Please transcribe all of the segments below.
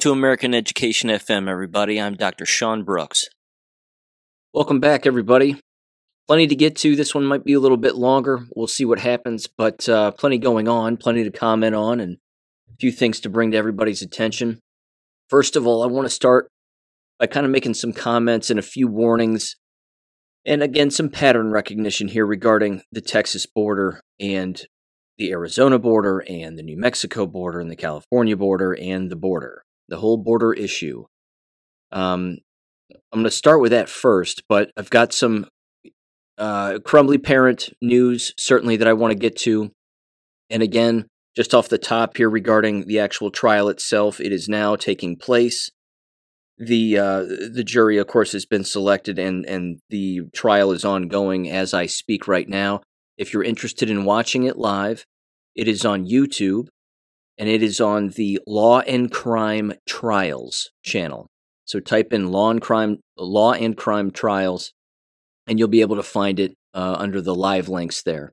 To American Education FM, everybody. I'm Dr. Sean Brooks. Welcome back, everybody. Plenty to get to. This one might be a little bit longer. We'll see what happens, but uh, plenty going on, plenty to comment on, and a few things to bring to everybody's attention. First of all, I want to start by kind of making some comments and a few warnings, and again, some pattern recognition here regarding the Texas border and the Arizona border and the New Mexico border and the California border and the border, the whole border issue. Um, I'm going to start with that first, but I've got some uh, Crumbley parent news certainly that I want to get to. And again, just off the top here regarding the actual trial itself, it is now taking place. The uh, the jury, of course, has been selected, and and the trial is ongoing as I speak right now. If you're interested in watching it live, it is on YouTube and it is on the Law and Crime Trials channel. So type in Law and Crime Law and Crime Trials and you'll be able to find it uh, under the live links there.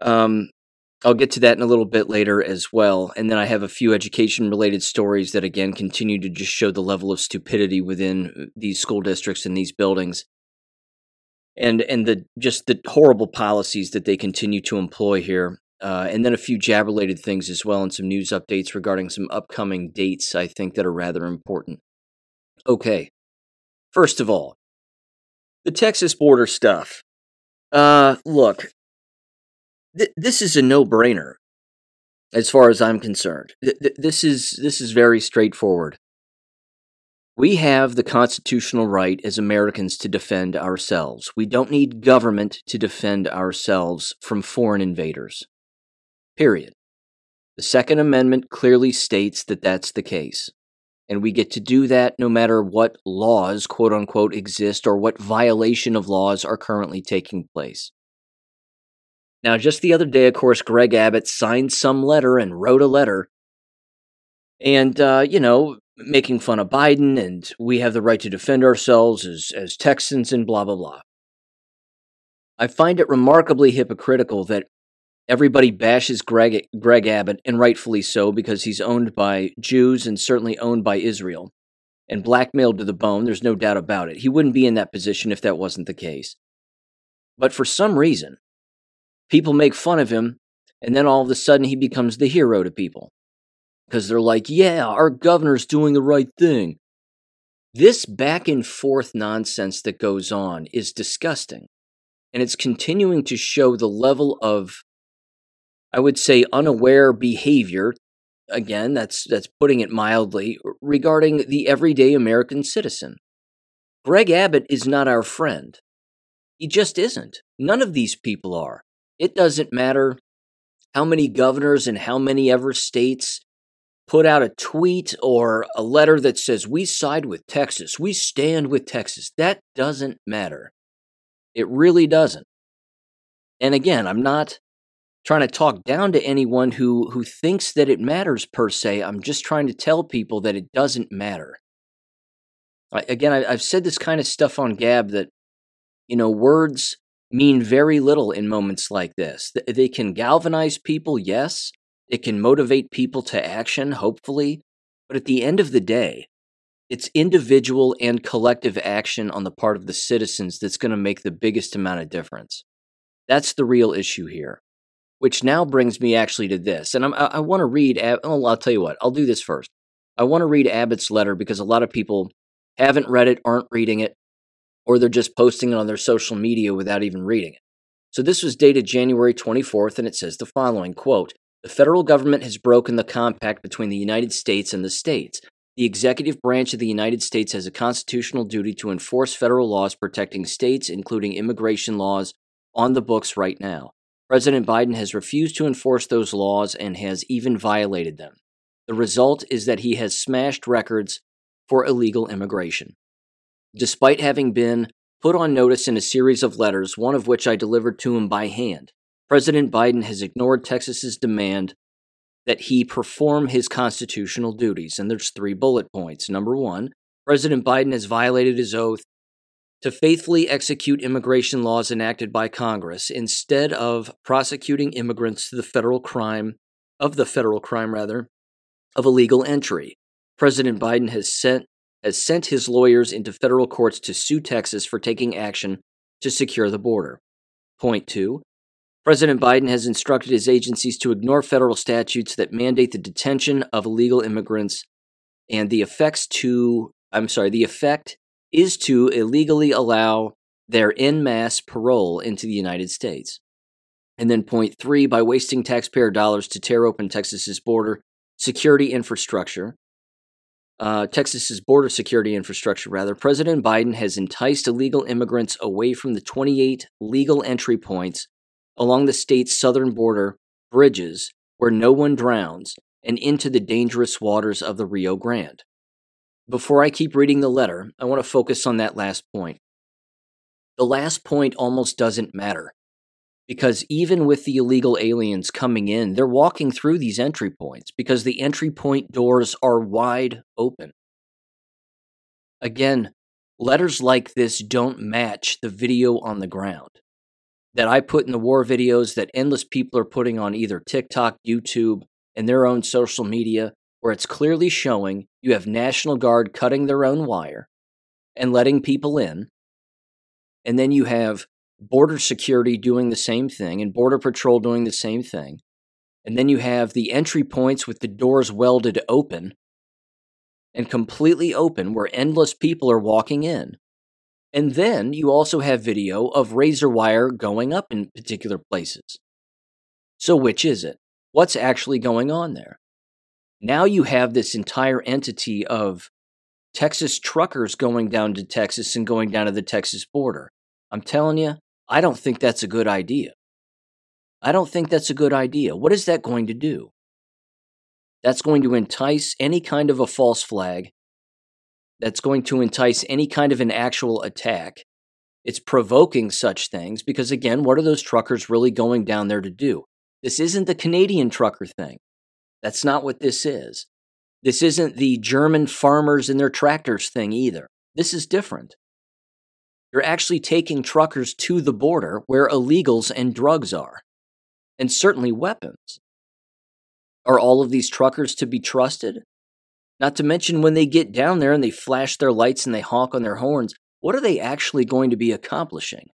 Um, I'll get to that in a little bit later as well. And then I have a few education related stories that again continue to just show the level of stupidity within uh, these school districts and these buildings and and the just the horrible policies that they continue to employ here. Uh, and then a few jab related things as well, and some news updates regarding some upcoming dates I think that are rather important. Okay, first of all, the Texas border stuff. Uh, look, th- this is a no brainer as far as I'm concerned. Th- th- this is this is very straightforward. We have the constitutional right as Americans to defend ourselves. We don't need government to defend ourselves from foreign invaders. Period. The Second Amendment clearly states that that's the case. And we get to do that no matter what laws, quote unquote, exist or what violation of laws are currently taking place. Now, just the other day, of course, Greg Abbott signed some letter and wrote a letter. And, uh, you know, making fun of Biden and we have the right to defend ourselves as, as Texans and blah, blah, blah. I find it remarkably hypocritical that everybody bashes Greg, Greg Abbott, and rightfully so, because he's owned by Jews and certainly owned by Israel and blackmailed to the bone. There's no doubt about it. He wouldn't be in that position if that wasn't the case. But for some reason, people make fun of him, and then all of a sudden he becomes the hero to people because they're like, yeah, our governor's doing the right thing. This back and forth nonsense that goes on is disgusting. And it's continuing to show the level of, I would say, unaware behavior. Again, that's, that's putting it mildly, regarding the everyday American citizen. Greg Abbott is not our friend. He just isn't. None of these people are. It doesn't matter how many governors and how many ever states put out a tweet or a letter that says, We side with Texas, we stand with Texas. That doesn't matter. It really doesn't. And again, I'm not trying to talk down to anyone who, who thinks that it matters per se. I'm just trying to tell people that it doesn't matter. I, again, I, I've said this kind of stuff on Gab that, you know, words mean very little in moments like this. They can galvanize people, yes, it can motivate people to action, hopefully. But at the end of the day, it's individual and collective action on the part of the citizens that's going to make the biggest amount of difference. That's the real issue here. Which now brings me actually to this. And I'm, i, I want to read, well, I'll tell you what, I'll do this first. I want to read Abbott's letter because a lot of people haven't read it, aren't reading it, or they're just posting it on their social media without even reading it. So this was dated January 24th, and it says the following quote the federal government has broken the compact between the United States and the states. The executive branch of the United States has a constitutional duty to enforce federal laws protecting states, including immigration laws, on the books right now. President Biden has refused to enforce those laws and has even violated them. The result is that he has smashed records for illegal immigration. Despite having been put on notice in a series of letters, one of which I delivered to him by hand, President Biden has ignored Texas's demand that he perform his constitutional duties. And there's three bullet points. Number one, President Biden has violated his oath to faithfully execute immigration laws enacted by Congress instead of prosecuting immigrants to the federal crime of the federal crime rather of illegal entry. President Biden has sent has sent his lawyers into federal courts to sue Texas for taking action to secure the border. Point 2. President Biden has instructed his agencies to ignore federal statutes that mandate the detention of illegal immigrants and the effects to I'm sorry, the effect is to illegally allow their en masse parole into the United States. And then point 3 by wasting taxpayer dollars to tear open Texas's border security infrastructure uh, Texas's border security infrastructure, rather, President Biden has enticed illegal immigrants away from the 28 legal entry points along the state's southern border bridges where no one drowns and into the dangerous waters of the Rio Grande. Before I keep reading the letter, I want to focus on that last point. The last point almost doesn't matter because even with the illegal aliens coming in, they're walking through these entry points because the entry point doors are wide open. Again, letters like this don't match the video on the ground that I put in the war videos that endless people are putting on either TikTok, YouTube, and their own social media, where it's clearly showing you have National Guard cutting their own wire and letting people in. And then you have Border Security doing the same thing and Border Patrol doing the same thing. And then you have the entry points with the doors welded open and completely open where endless people are walking in. And then you also have video of razor wire going up in particular places. So, which is it? What's actually going on there? Now you have this entire entity of Texas truckers going down to Texas and going down to the Texas border. I'm telling you, I don't think that's a good idea. I don't think that's a good idea. What is that going to do? That's going to entice any kind of a false flag. That's going to entice any kind of an actual attack. It's provoking such things because, again, what are those truckers really going down there to do? This isn't the Canadian trucker thing. That's not what this is. This isn't the German farmers and their tractors thing either. This is different. You're actually taking truckers to the border where illegals and drugs are, and certainly weapons. Are all of these truckers to be trusted? Not to mention when they get down there and they flash their lights and they honk on their horns, what are they actually going to be accomplishing?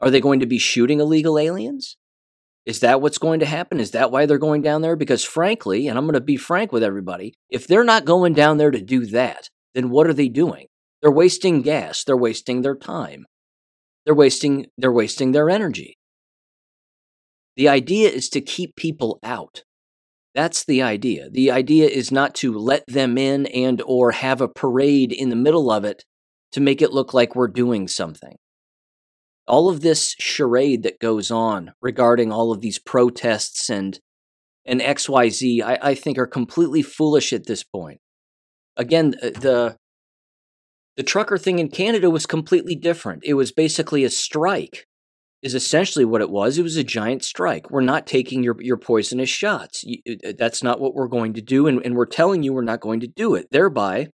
Are they going to be shooting illegal aliens? Is that what's going to happen? Is that why they're going down there? Because frankly, and I'm going to be frank with everybody, if they're not going down there to do that, then what are they doing? They're wasting gas, they're wasting their time. They're wasting they're wasting their energy. The idea is to keep people out. That's the idea. The idea is not to let them in and or have a parade in the middle of it to make it look like we're doing something. All of this charade that goes on regarding all of these protests and and XYZ, I, I think are completely foolish at this point. Again, the the trucker thing in Canada was completely different. It was basically a strike, is essentially what it was. It was a giant strike. We're not taking your, your poisonous shots. Uh, that's not what we're going to do. And, and we're telling you we're not going to do it, thereby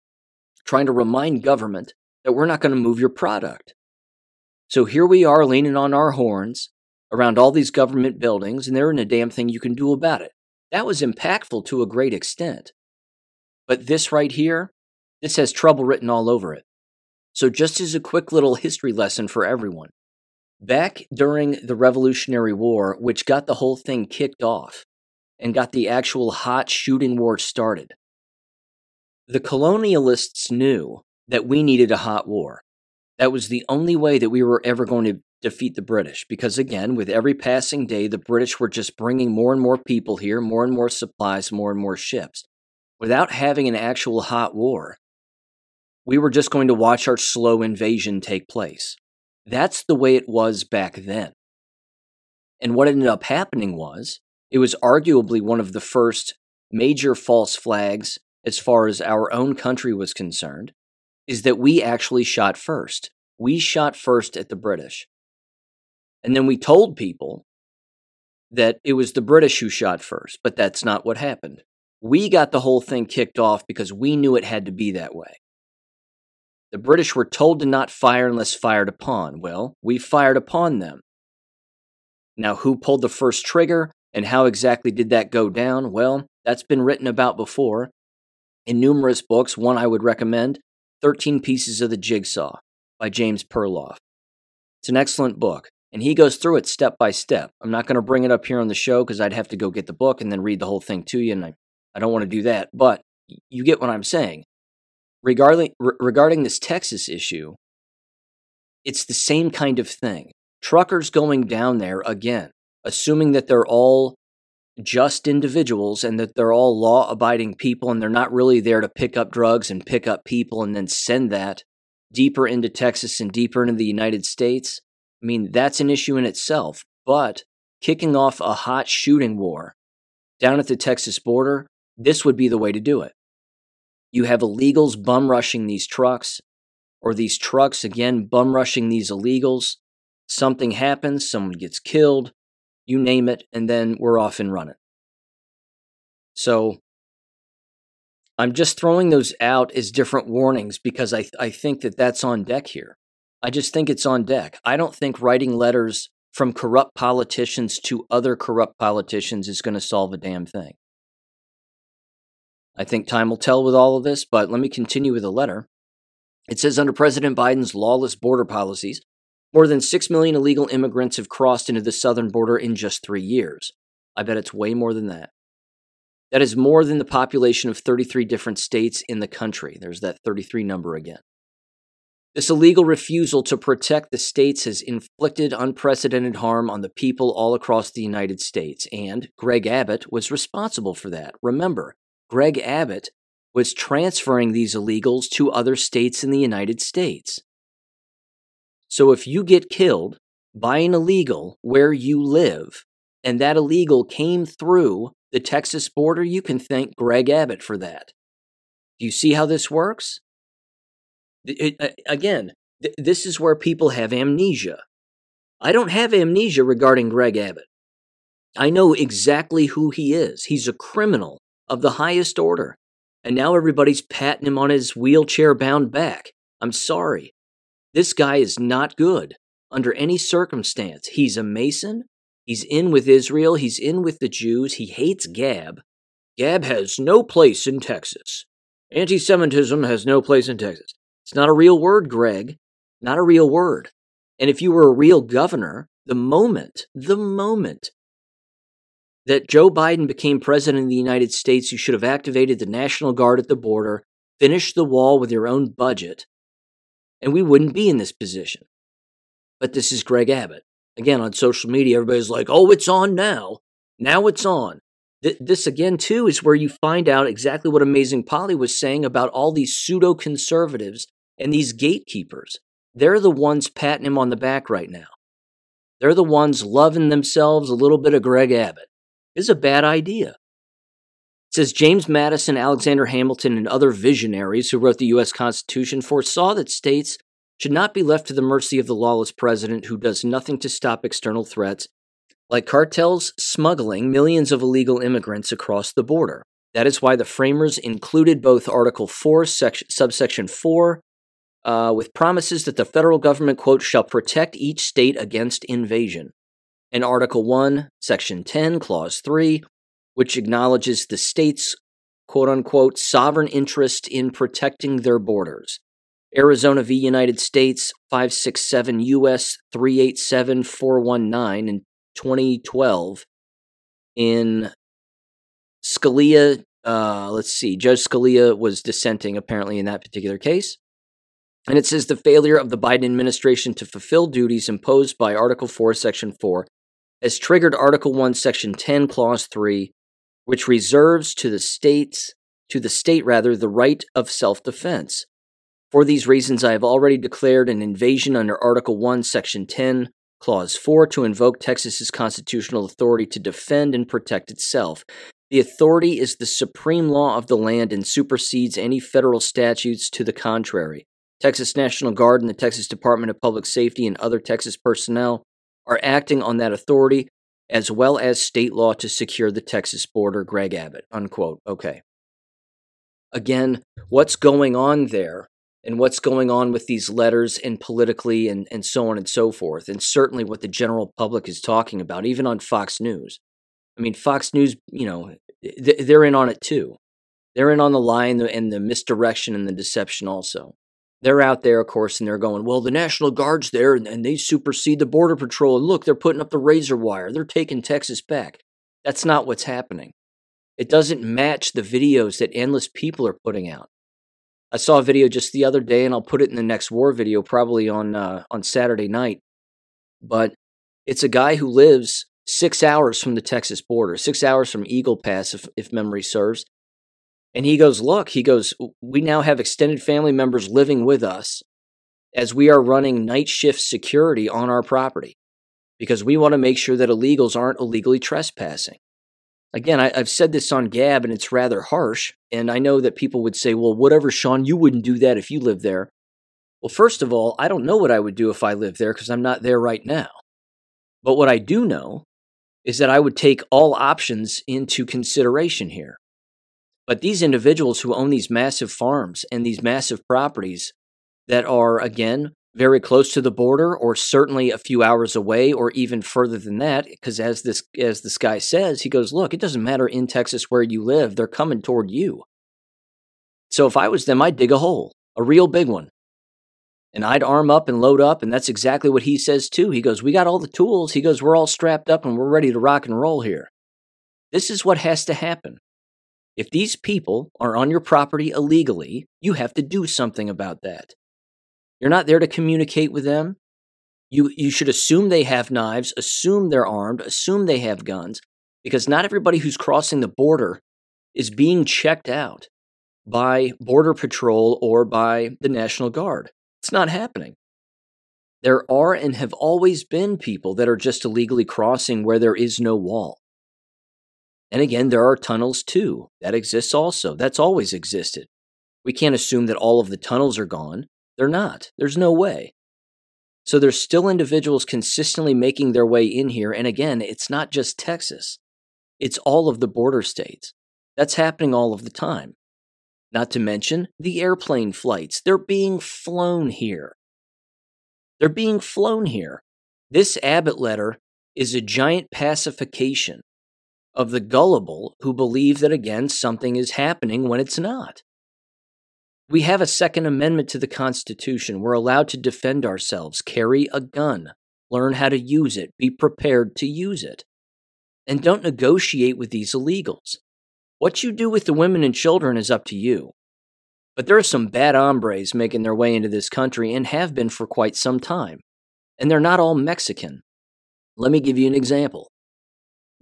trying to remind government that we're not going to move your product. So here we are leaning on our horns around all these government buildings, and there isn't a damn thing you can do about it. That was impactful to a great extent. But this right here, this has trouble written all over it. So, just as a quick little history lesson for everyone, back during the Revolutionary War, which got the whole thing kicked off and got the actual hot shooting war started, the colonialists knew that we needed a hot war. That was the only way that we were ever going to defeat the British. Because again, with every passing day, the British were just bringing more and more people here, more and more supplies, more and more ships. Without having an actual hot war, we were just going to watch our slow invasion take place. That's the way it was back then. And what ended up happening was it was arguably one of the first major false flags as far as our own country was concerned is that we actually shot first. We shot first at the British. And then we told people that it was the British who shot first, but that's not what happened. We got the whole thing kicked off because we knew it had to be that way. The British were told to not fire unless fired upon. Well, we fired upon them. Now, who pulled the first trigger and how exactly did that go down? Well, That's been written about before in numerous books. One I would recommend 13 Pieces of the Jigsaw by James Perloff. It's an excellent book, and he goes through it step by step. I'm not going to bring it up here on the show because I'd have to go get the book and then read the whole thing to you, and I, I don't want to do that. But you get what I'm saying. Regarding, regarding this Texas issue, it's the same kind of thing. Truckers going down there again, assuming that they're all just individuals and that they're all law abiding people and they're not really there to pick up drugs and pick up people and then send that deeper into Texas and deeper into the United States. I mean, that's an issue in itself. But kicking off a hot shooting war down at the Texas border, this would be the way to do it. You have illegals bum rushing these trucks, or these trucks again bum rushing these illegals. Something happens, someone gets killed, you name it, and then we're off and running. So I'm just throwing those out as different warnings because I, I think that that's on deck here. I just think it's on deck. I don't think writing letters from corrupt politicians to other corrupt politicians is going to solve a damn thing. I think time will tell with all of this, but let me continue with the letter. It says under President Biden's lawless border policies, more than 6 million illegal immigrants have crossed into the southern border in just three years. I bet it's way more than that. That is more than the population of 33 different states in the country. There's that 33 number again. This illegal refusal to protect the states has inflicted unprecedented harm on the people all across the United States, and Greg Abbott was responsible for that. Remember, Greg Abbott was transferring these illegals to other states in the United States. So if you get killed by an illegal where you live, and that illegal came through the Texas border, you can thank Greg Abbott for that. Do you see how this works? It, it, again, th- this is where people have amnesia. I don't have amnesia regarding Greg Abbott. I know exactly who he is. He's a criminal of the highest order. And now everybody's patting him on his wheelchair bound back. I'm sorry. This guy is not good under any circumstance. He's a Mason. He's in with Israel. He's in with the Jews. He hates Gab. Gab has no place in Texas. Anti Semitism has no place in Texas. It's not a real word, Greg. Not a real word. And if you were a real governor, the moment, the moment that Joe Biden became president of the United States, you should have activated the National Guard at the border, finished the wall with your own budget, and we wouldn't be in this position. But this is Greg Abbott. Again, on social media, everybody's like, oh, it's on now. Now it's on. Th- this, again, too, is where you find out exactly what Amazing Polly was saying about all these pseudo conservatives and these gatekeepers. They're the ones patting him on the back right now. They're the ones loving themselves a little bit of Greg Abbott. It's a bad idea. Says James Madison, Alexander Hamilton, and other visionaries who wrote the U.S. Constitution foresaw that states should not be left to the mercy of the lawless president who does nothing to stop external threats, like cartels smuggling millions of illegal immigrants across the border. That is why the framers included both Article 4, section, subsection 4, uh, with promises that the federal government, quote, shall protect each state against invasion, and Article 1, Section 10, Clause 3, which acknowledges the state's quote unquote sovereign interest in protecting their borders. Arizona v. United States 567 US 387419 in 2012. In Scalia, uh, let's see, Judge Scalia was dissenting apparently in that particular case. And it says the failure of the Biden administration to fulfill duties imposed by Article 4, Section 4 has triggered Article 1, Section 10, Clause 3 which reserves to the states to the state rather the right of self-defense. For these reasons I have already declared an invasion under Article 1 Section 10 Clause 4 to invoke Texas's constitutional authority to defend and protect itself. The authority is the supreme law of the land and supersedes any federal statutes to the contrary. Texas National Guard and the Texas Department of Public Safety and other Texas personnel are acting on that authority as well as state law to secure the Texas border, Greg Abbott. Unquote. Okay. Again, what's going on there and what's going on with these letters and politically and, and so on and so forth, and certainly what the general public is talking about, even on Fox News. I mean, Fox News, you know, they're in on it too. They're in on the lie and the, and the misdirection and the deception also. They're out there, of course, and they're going, well, the National Guard's there and, and they supersede the Border Patrol. And look, they're putting up the razor wire. They're taking Texas back. That's not what's happening. It doesn't match the videos that endless people are putting out. I saw a video just the other day, and I'll put it in the next war video, probably on uh, on Saturday night. But it's a guy who lives six hours from the Texas border, six hours from Eagle Pass, if, if memory serves. And he goes, Look, he goes, we now have extended family members living with us as we are running night shift security on our property because we want to make sure that illegals aren't illegally trespassing. Again, I, have said this on Gab and it's rather harsh. And I know that people would say, well, whatever, Sean, you wouldn't do that if you lived there. Well, first of all, I don't know what I would do if I lived there because I'm not there right now. But what I do know is that I would take all options into consideration here. But these individuals who own these massive farms and these massive properties that are, again, very close to the border or certainly a few hours away or even further than that because as this as this guy says he goes look it doesn't matter in Texas where you live they're coming toward you. So if I was them I'd dig a hole a real big one and I'd arm up and load up and that's exactly what he says too. He goes we got all the tools. He goes we're all strapped up and we're ready to rock and roll here. This is what has to happen if these people are on your property illegally you have to do something about that you're not there to communicate with them. You, you should assume they have knives, assume they're armed, assume they have guns, because not everybody who's crossing the border is being checked out by Border Patrol or by the National Guard. It's not happening. There are and have always been people that are just illegally crossing where there is no wall. And again, there are tunnels too. That exists also. That's always existed. We can't assume that all of the tunnels are gone. They're not. There's no way. So there's still individuals consistently making their way in here. And again, it's not just Texas, it's all of the border states. That's happening all of the time. Not to mention the airplane flights. They're being flown here. They're being flown here. This Abbott letter is a giant pacification of the gullible who believe that, again, something is happening when it's not. We have a Second Amendment to the Constitution. We're allowed to defend ourselves, carry a gun, learn how to use it, be prepared to use it. And don't negotiate with these illegals. What you do with the women and children is up to you. But there are some bad hombres making their way into this country and have been for quite some time. And they're not all Mexican. Let me give you an example.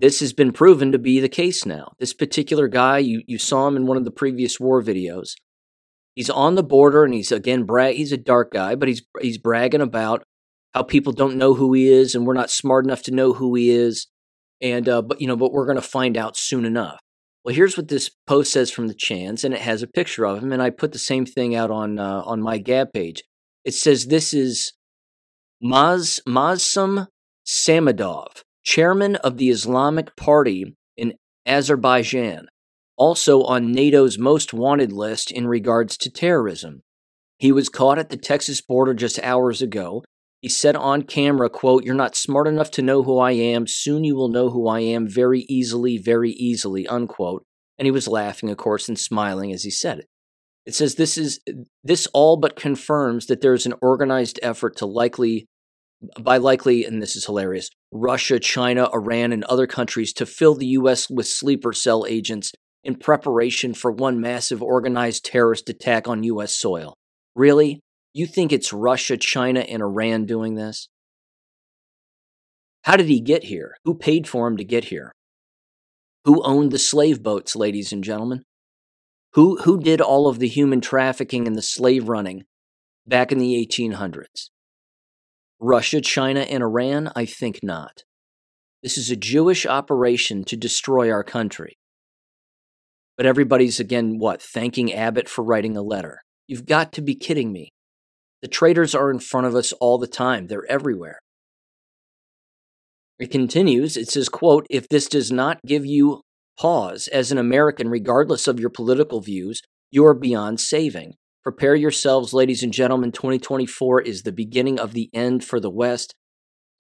This has been proven to be the case now. This particular guy, you, you saw him in one of the previous war videos. He's on the border, and he's again brag. He's a dark guy, but he's he's bragging about how people don't know who he is, and we're not smart enough to know who he is. And uh, but you know, but we're going to find out soon enough. Well, here's what this post says from the Chans, and it has a picture of him. And I put the same thing out on uh, on my Gab page. It says this is Maz Mazsum Samadov, chairman of the Islamic Party in Azerbaijan also on NATO's most wanted list in regards to terrorism. He was caught at the Texas border just hours ago. He said on camera, quote, You're not smart enough to know who I am. Soon you will know who I am very easily, very easily, unquote. And he was laughing, of course, and smiling as he said it. It says this is this all but confirms that there is an organized effort to likely by likely, and this is hilarious, Russia, China, Iran, and other countries to fill the U.S. with sleeper cell agents in preparation for one massive organized terrorist attack on U.S. soil. Really? You think it's Russia, China, and Iran doing this? How did he get here? Who paid for him to get here? Who owned the slave boats, ladies and gentlemen? Who, who did all of the human trafficking and the slave running back in the 1800s? Russia, China, and Iran? I think not. This is a Jewish operation to destroy our country. But everybody's again, what, thanking Abbott for writing a letter. You've got to be kidding me. The traitors are in front of us all the time, they're everywhere. It continues, it says, quote, if this does not give you pause as an American, regardless of your political views, you are beyond saving. Prepare yourselves, ladies and gentlemen. 2024 is the beginning of the end for the West.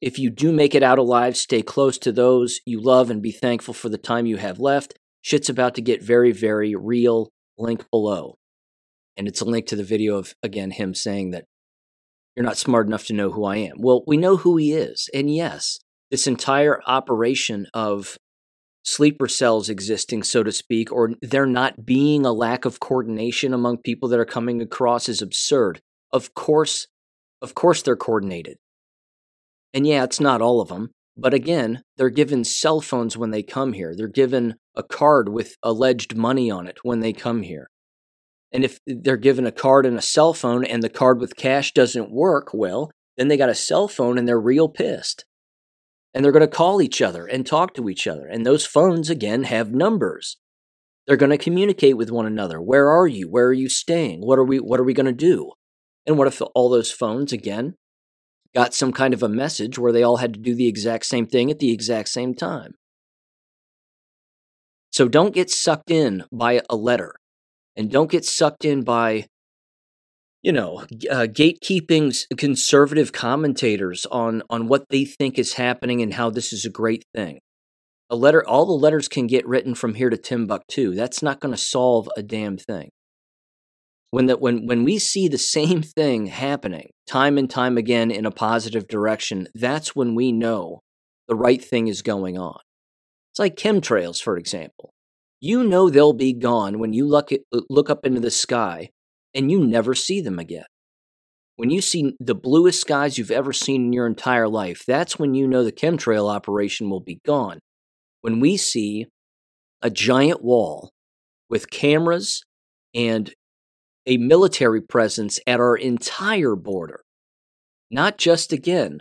If you do make it out alive, stay close to those you love and be thankful for the time you have left. Shit's about to get very, very real. Link below. And it's a link to the video of, again, him saying that you're not smart enough to know who I am. Well, we know who he is. And yes, this entire operation of sleeper cells existing, so to speak, or there not being a lack of coordination among people that are coming across is absurd. Of course, of course they're coordinated. And yeah, it's not all of them. But again, they're given cell phones when they come here. They're given a card with alleged money on it when they come here. And if they're given a card and a cell phone and the card with cash doesn't work, well, then they got a cell phone and they're real pissed. And they're going to call each other and talk to each other. And those phones, again, have numbers. They're going to communicate with one another. Where are you? Where are you staying? What are we what are we going to do? And what if all those phones again got some kind of a message where they all had to do the exact same thing at the exact same time? So don't get sucked in by a letter and don't get sucked in by you know uh, gatekeeping conservative commentators on on what they think is happening and how this is a great thing. A letter all the letters can get written from here to timbuktu. That's not going to solve a damn thing. When that when when we see the same thing happening time and time again in a positive direction that's when we know the right thing is going on. It's like chemtrails for example. You know they'll be gone when you look, at, look up into the sky and you never see them again. When you see the bluest skies you've ever seen in your entire life, that's when you know the chemtrail operation will be gone. When we see a giant wall with cameras and a military presence at our entire border, not just again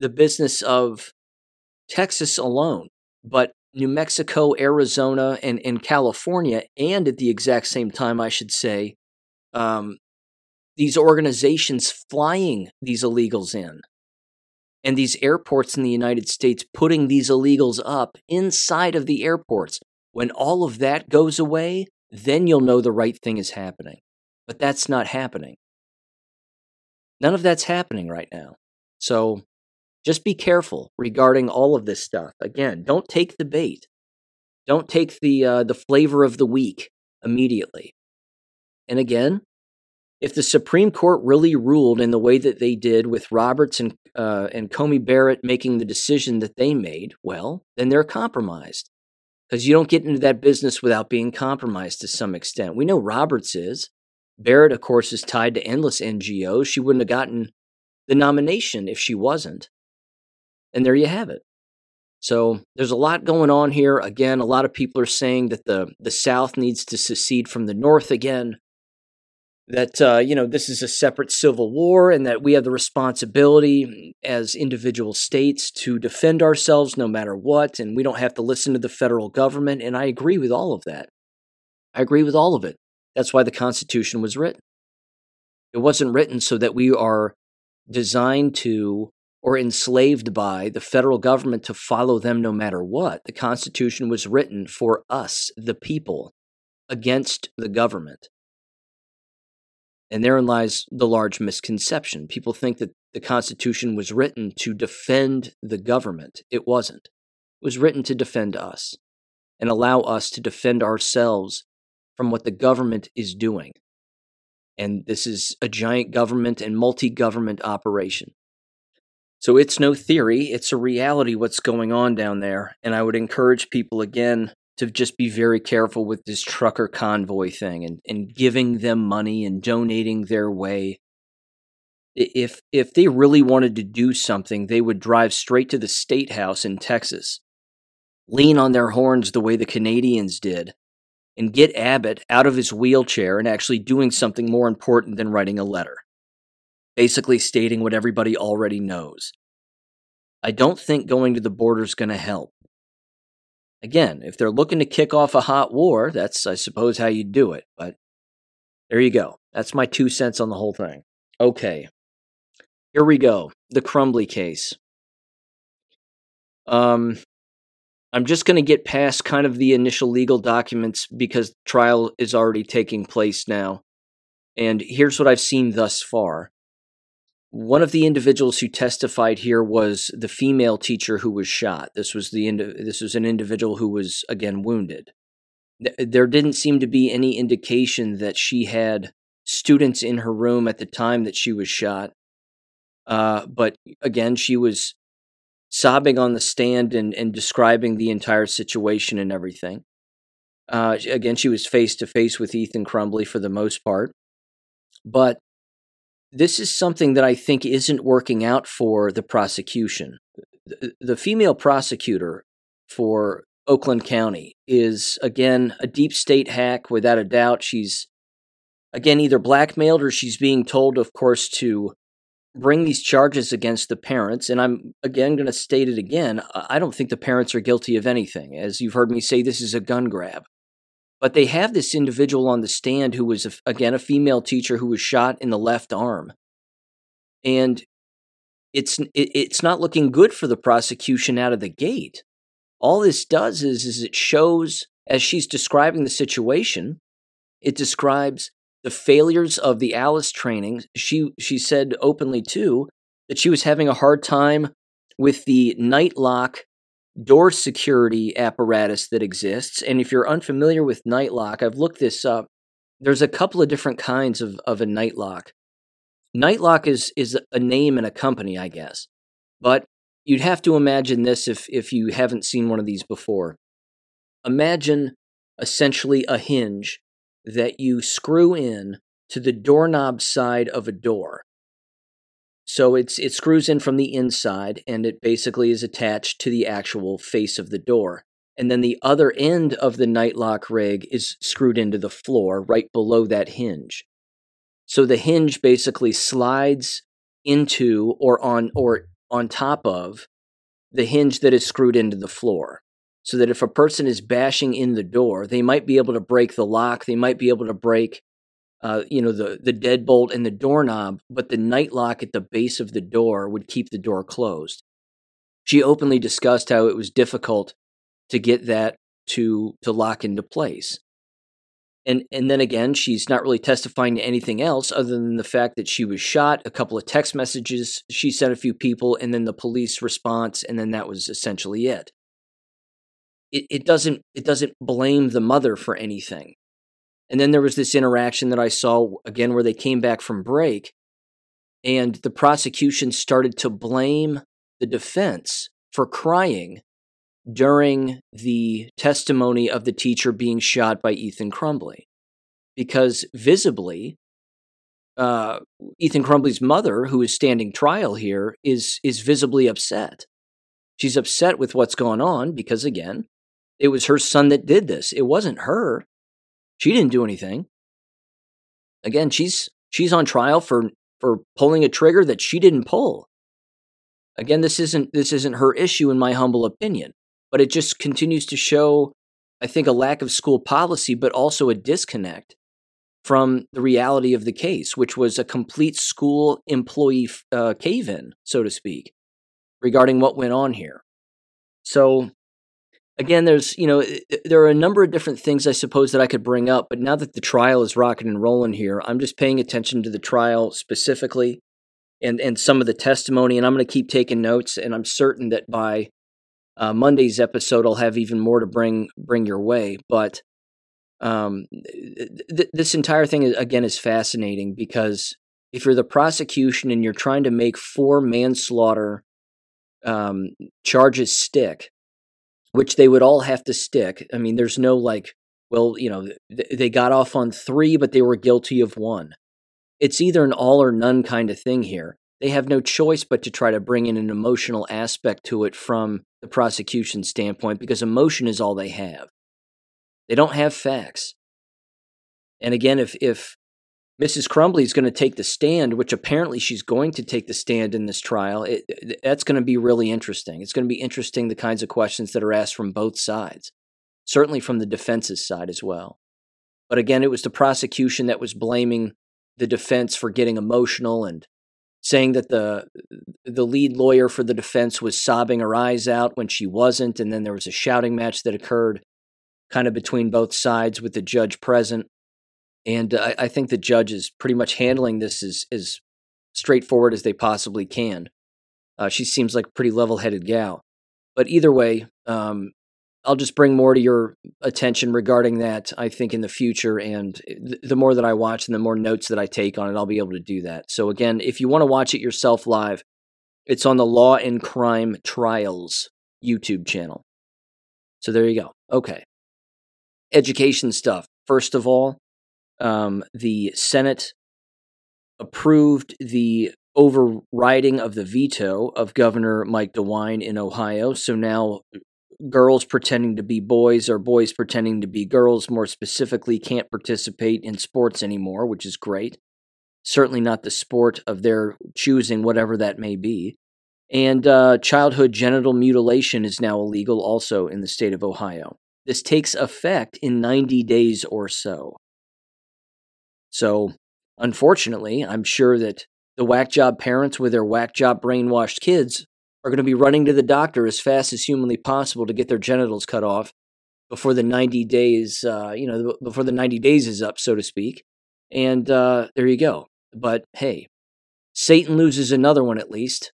the business of Texas alone, but New Mexico, Arizona, and, and California, and at the exact same time, I should say, um, these organizations flying these illegals in, and these airports in the United States putting these illegals up inside of the airports. When all of that goes away, then you'll know the right thing is happening. But that's not happening. None of that's happening right now. So just be careful regarding all of this stuff. Again, don't take the bait. Don't take the uh, the flavor of the week immediately. And again, if the Supreme Court really ruled in the way that they did with Roberts and uh, and Coney Barrett making the decision that they made, well, then they're compromised because you don't get into that business without being compromised to some extent. We know Roberts is. Barrett, of course, is tied to endless NGOs. She wouldn't have gotten the nomination if she wasn't. And there you have it. So there's a lot going on here. Again, a lot of people are saying that the the South needs to secede from the North again. That uh, you know this is a separate civil war, and that we have the responsibility as individual states to defend ourselves no matter what, and we don't have to listen to the federal government. And I agree with all of that. I agree with all of it. That's why the Constitution was written. It wasn't written so that we are designed to or enslaved by the federal government to follow them no matter what. The Constitution was written for us, the people, against the government. And therein lies the large misconception. People think that the Constitution was written to defend the government. It wasn't. It was written to defend us and allow us to defend ourselves from what the government is doing. And this is a giant government and multi government operation. So it's no theory, it's a reality what's going on down there. And I would encourage people again to just be very careful with this trucker convoy thing and, and giving them money and donating their way. If if they really wanted to do something, they would drive straight to the state house in Texas, lean on their horns the way the Canadians did, and get Abbott out of his wheelchair and actually doing something more important than writing a letter basically stating what everybody already knows. I don't think going to the border is going to help. Again, if they're looking to kick off a hot war, that's, I suppose, how you do it. But there you go. That's my two cents on the whole thing. Okay. Here we go. The Crumbley case. Um, I'm just going to get past kind of the initial legal documents because trial is already taking place now. And here's what I've seen thus far. One of the individuals who testified here was the female teacher who was shot. This was the this was an individual who was again wounded. there didn't seem to be any indication that she had students in her room at the time that she was shot. Uh, but again, she was sobbing on the stand and, and describing the entire situation and everything. Uh, again, she was face to face with Ethan Crumbley for the most part. But this is something that I think isn't working out for the prosecution. The female prosecutor for Oakland County is, again, a deep state hack without a doubt. She's, again, either blackmailed or she's being told, of course, to bring these charges against the parents. And I'm, again, going to state it again. I don't think the parents are guilty of anything. As you've heard me say, this is a gun grab. But they have this individual on the stand who was, again, a female teacher who was shot in the left arm. And it's it's not looking good for the prosecution out of the gate. All this does is is it shows as she's describing the situation, it describes the failures of the Alice training. She she said openly too that she was having a hard time with the Nightlock door security apparatus that exists. And if you're unfamiliar with Nightlock, I've looked this up. There's a couple of different kinds of, of a Nightlock. Nightlock is is a name and a company, I guess. But you'd have to imagine this if if you haven't seen one of these before. Imagine essentially a hinge that you screw in to the doorknob side of a door. So it's it screws in from the inside and it basically is attached to the actual face of the door. And then the other end of the nightlock rig is screwed into the floor right below that hinge. So the hinge basically slides into or on or on top of the hinge that is screwed into the floor. So that if a person is bashing in the door, they might be able to break the lock, they might be able to break uh, you know, the, the deadbolt and the doorknob, but the Nightlock at the base of the door would keep the door closed. She openly discussed how it was difficult to get that to to lock into place. And and then again, she's not really testifying to anything else other than the fact that she was shot, a couple of text messages she sent a few people, and then the police response, and then that was essentially it. It, it doesn't it doesn't blame the mother for anything. And then there was this interaction that I saw again where they came back from break and the prosecution started to blame the defense for crying during the testimony of the teacher being shot by Ethan Crumbley. Because visibly, uh, Ethan Crumbley's mother, who is standing trial here, is is visibly upset. She's upset with what's going on because again, it was her son that did this. It wasn't her. She didn't do anything. Again, she's she's on trial for for pulling a trigger that she didn't pull. Again, this isn't this isn't her issue in my humble opinion, but it just continues to show I think a lack of school policy but also a disconnect from the reality of the case, which was a complete school employee uh, cave in, so to speak, regarding what went on here. So again, there's you know there are a number of different things I suppose that I could bring up, but now that the trial is rocking and rolling here, I'm just paying attention to the trial specifically, and and some of the testimony, and I'm going to keep taking notes, and I'm certain that by uh, Monday's episode, I'll have even more to bring bring your way. But um, th- this entire thing is, again is fascinating because if you're the prosecution and you're trying to make four manslaughter um, charges stick which they would all have to stick. I mean, there's no like, well, you know, they got off on three, but they were guilty of one. It's either an all or none kind of thing here. They have no choice but to try to bring in an emotional aspect to it from the prosecution standpoint because emotion is all they have. They don't have facts. And again, if if Mrs. Crumbley is going to take the stand, which apparently she's going to take the stand in this trial. It, that's going to be really interesting. It's going to be interesting the kinds of questions that are asked from both sides, certainly from the defense's side as well. But again, it was the prosecution that was blaming the defense for getting emotional and saying that the the lead lawyer for the defense was sobbing her eyes out when she wasn't, and then there was a shouting match that occurred, kind of between both sides with the judge present. And I, I think the judge is pretty much handling this as, as straightforward as they possibly can. Uh, she seems like a pretty level headed gal. But either way, um, I'll just bring more to your attention regarding that, I think, in the future. And the more that I watch and the more notes that I take on it, I'll be able to do that. So, again, if you want to watch it yourself live, it's on the Law and Crime Trials YouTube channel. So, there you go. Okay. Education stuff. First of all, um, the Senate approved the overriding of the veto of Governor Mike DeWine in Ohio. So now girls pretending to be boys or boys pretending to be girls, more specifically, can't participate in sports anymore, which is great. Certainly not the sport of their choosing, whatever that may be. And uh, childhood genital mutilation is now illegal also in the state of Ohio. This takes effect in 90 days or so. So, unfortunately, I'm sure that the whack job parents with their whack job brainwashed kids are going to be running to the doctor as fast as humanly possible to get their genitals cut off before the 90 days, uh, you know, before the 90 days is up, so to speak. And uh, there you go. But hey, Satan loses another one at least,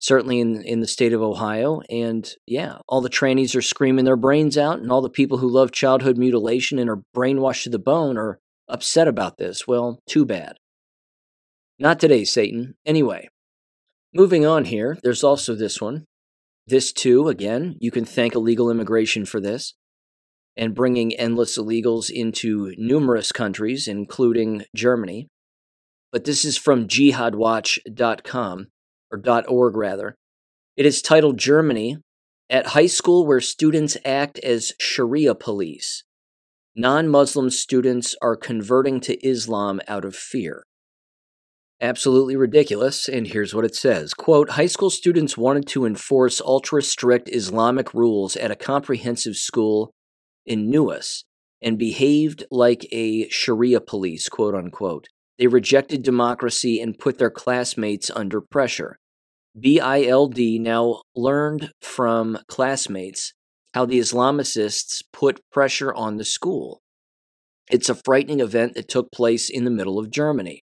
certainly in in the state of Ohio. And yeah, all the trannies are screaming their brains out, and all the people who love childhood mutilation and are brainwashed to the bone are upset about this. Well, too bad. Not today, Satan. Anyway, moving on here, there's also this one. This too, again, you can thank illegal immigration for this and bringing endless illegals into numerous countries, including Germany. But this is from jihadwatch.com, or .org rather. It is titled Germany at high school where students act as Sharia police. Non Muslim students are converting to Islam out of fear. Absolutely ridiculous and here's what it says. Quote high school students wanted to enforce ultra strict islamic rules at a comprehensive school in Neuss and behaved like a sharia police quote unquote. They rejected democracy and put their classmates under pressure. Bild now learned from classmates how the islamicists put pressure on the school it's a frightening event that took place in the middle of germany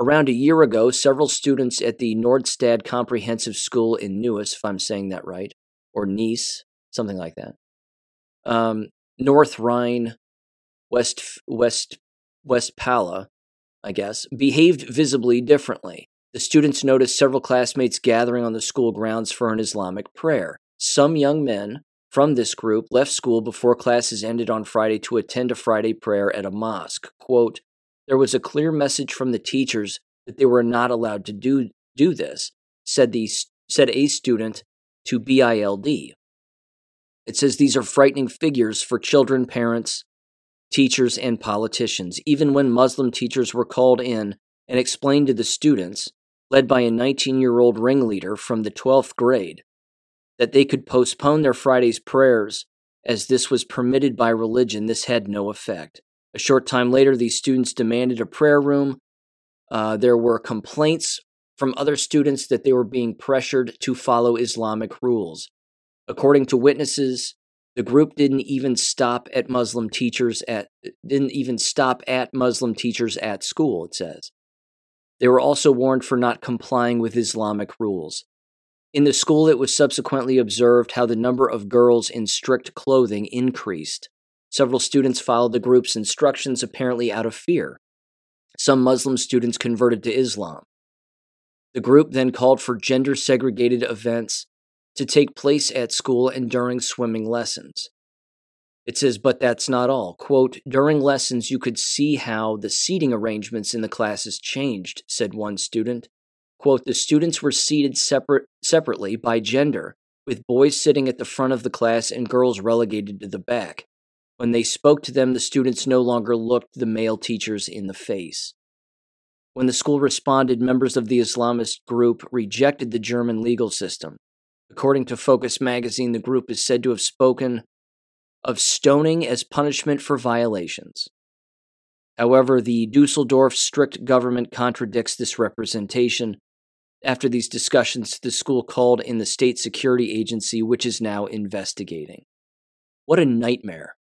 Around a year ago, several students at the Nordstad Comprehensive School in Neuss, if I'm saying that right, or Nice, something like that, um, North Rhine, West West Westphala, I guess, behaved visibly differently. The students noticed several classmates gathering on the school grounds for an Islamic prayer. Some young men from this group left school before classes ended on Friday to attend a Friday prayer at a mosque. Quote, there was a clear message from the teachers that they were not allowed to do, do this, said, the, said a student to BILD. It says these are frightening figures for children, parents, teachers, and politicians. Even when Muslim teachers were called in and explained to the students, led by a 19 year old ringleader from the 12th grade, that they could postpone their Friday's prayers as this was permitted by religion, this had no effect. A short time later, these students demanded a prayer room. Uh, there were complaints from other students that they were being pressured to follow Islamic rules. According to witnesses, the group didn't even stop at Muslim teachers at didn't even stop at Muslim teachers at school, it says. They were also warned for not complying with Islamic rules. In the school, it was subsequently observed how the number of girls in strict clothing increased. Several students followed the group's instructions apparently out of fear. Some Muslim students converted to Islam. The group then called for gender segregated events to take place at school and during swimming lessons. It says, but that's not all. Quote, during lessons, you could see how the seating arrangements in the classes changed, said one student. Quote, the students were seated separate, separately by gender, with boys sitting at the front of the class and girls relegated to the back. When they spoke to them, the students no longer looked the male teachers in the face. When the school responded, members of the Islamist group rejected the German legal system. According to Focus magazine, the group is said to have spoken of stoning as punishment for violations. However, the Dusseldorf strict government contradicts this representation. After these discussions, the school called in the state security agency, which is now investigating. What a nightmare.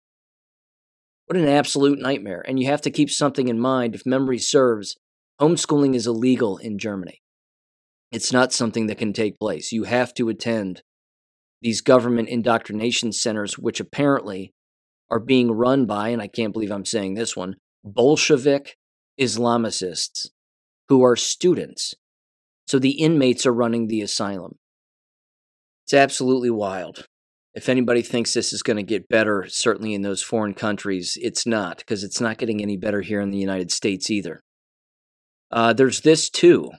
What an absolute nightmare. And you have to keep something in mind. If memory serves, homeschooling is illegal in Germany. It's not something that can take place. You have to attend these government indoctrination centers, which apparently are being run by, and I can't believe I'm saying this one, Bolshevik Islamicists who are students. So the inmates are running the asylum. It's absolutely wild. If anybody thinks this is going to get better, certainly in those foreign countries, it's not, because it's not getting any better here in the United States either. Uh, there's this too.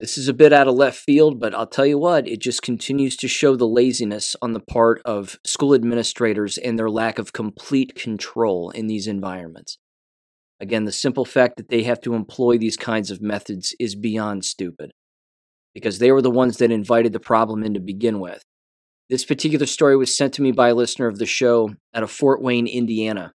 This is a bit out of left field, but I'll tell you what, it just continues to show the laziness on the part of school administrators and their lack of complete control in these environments. Again, the simple fact that they have to employ these kinds of methods is beyond stupid because they were the ones that invited the problem in to begin with. This particular story was sent to me by a listener of the show out of Fort Wayne, Indiana.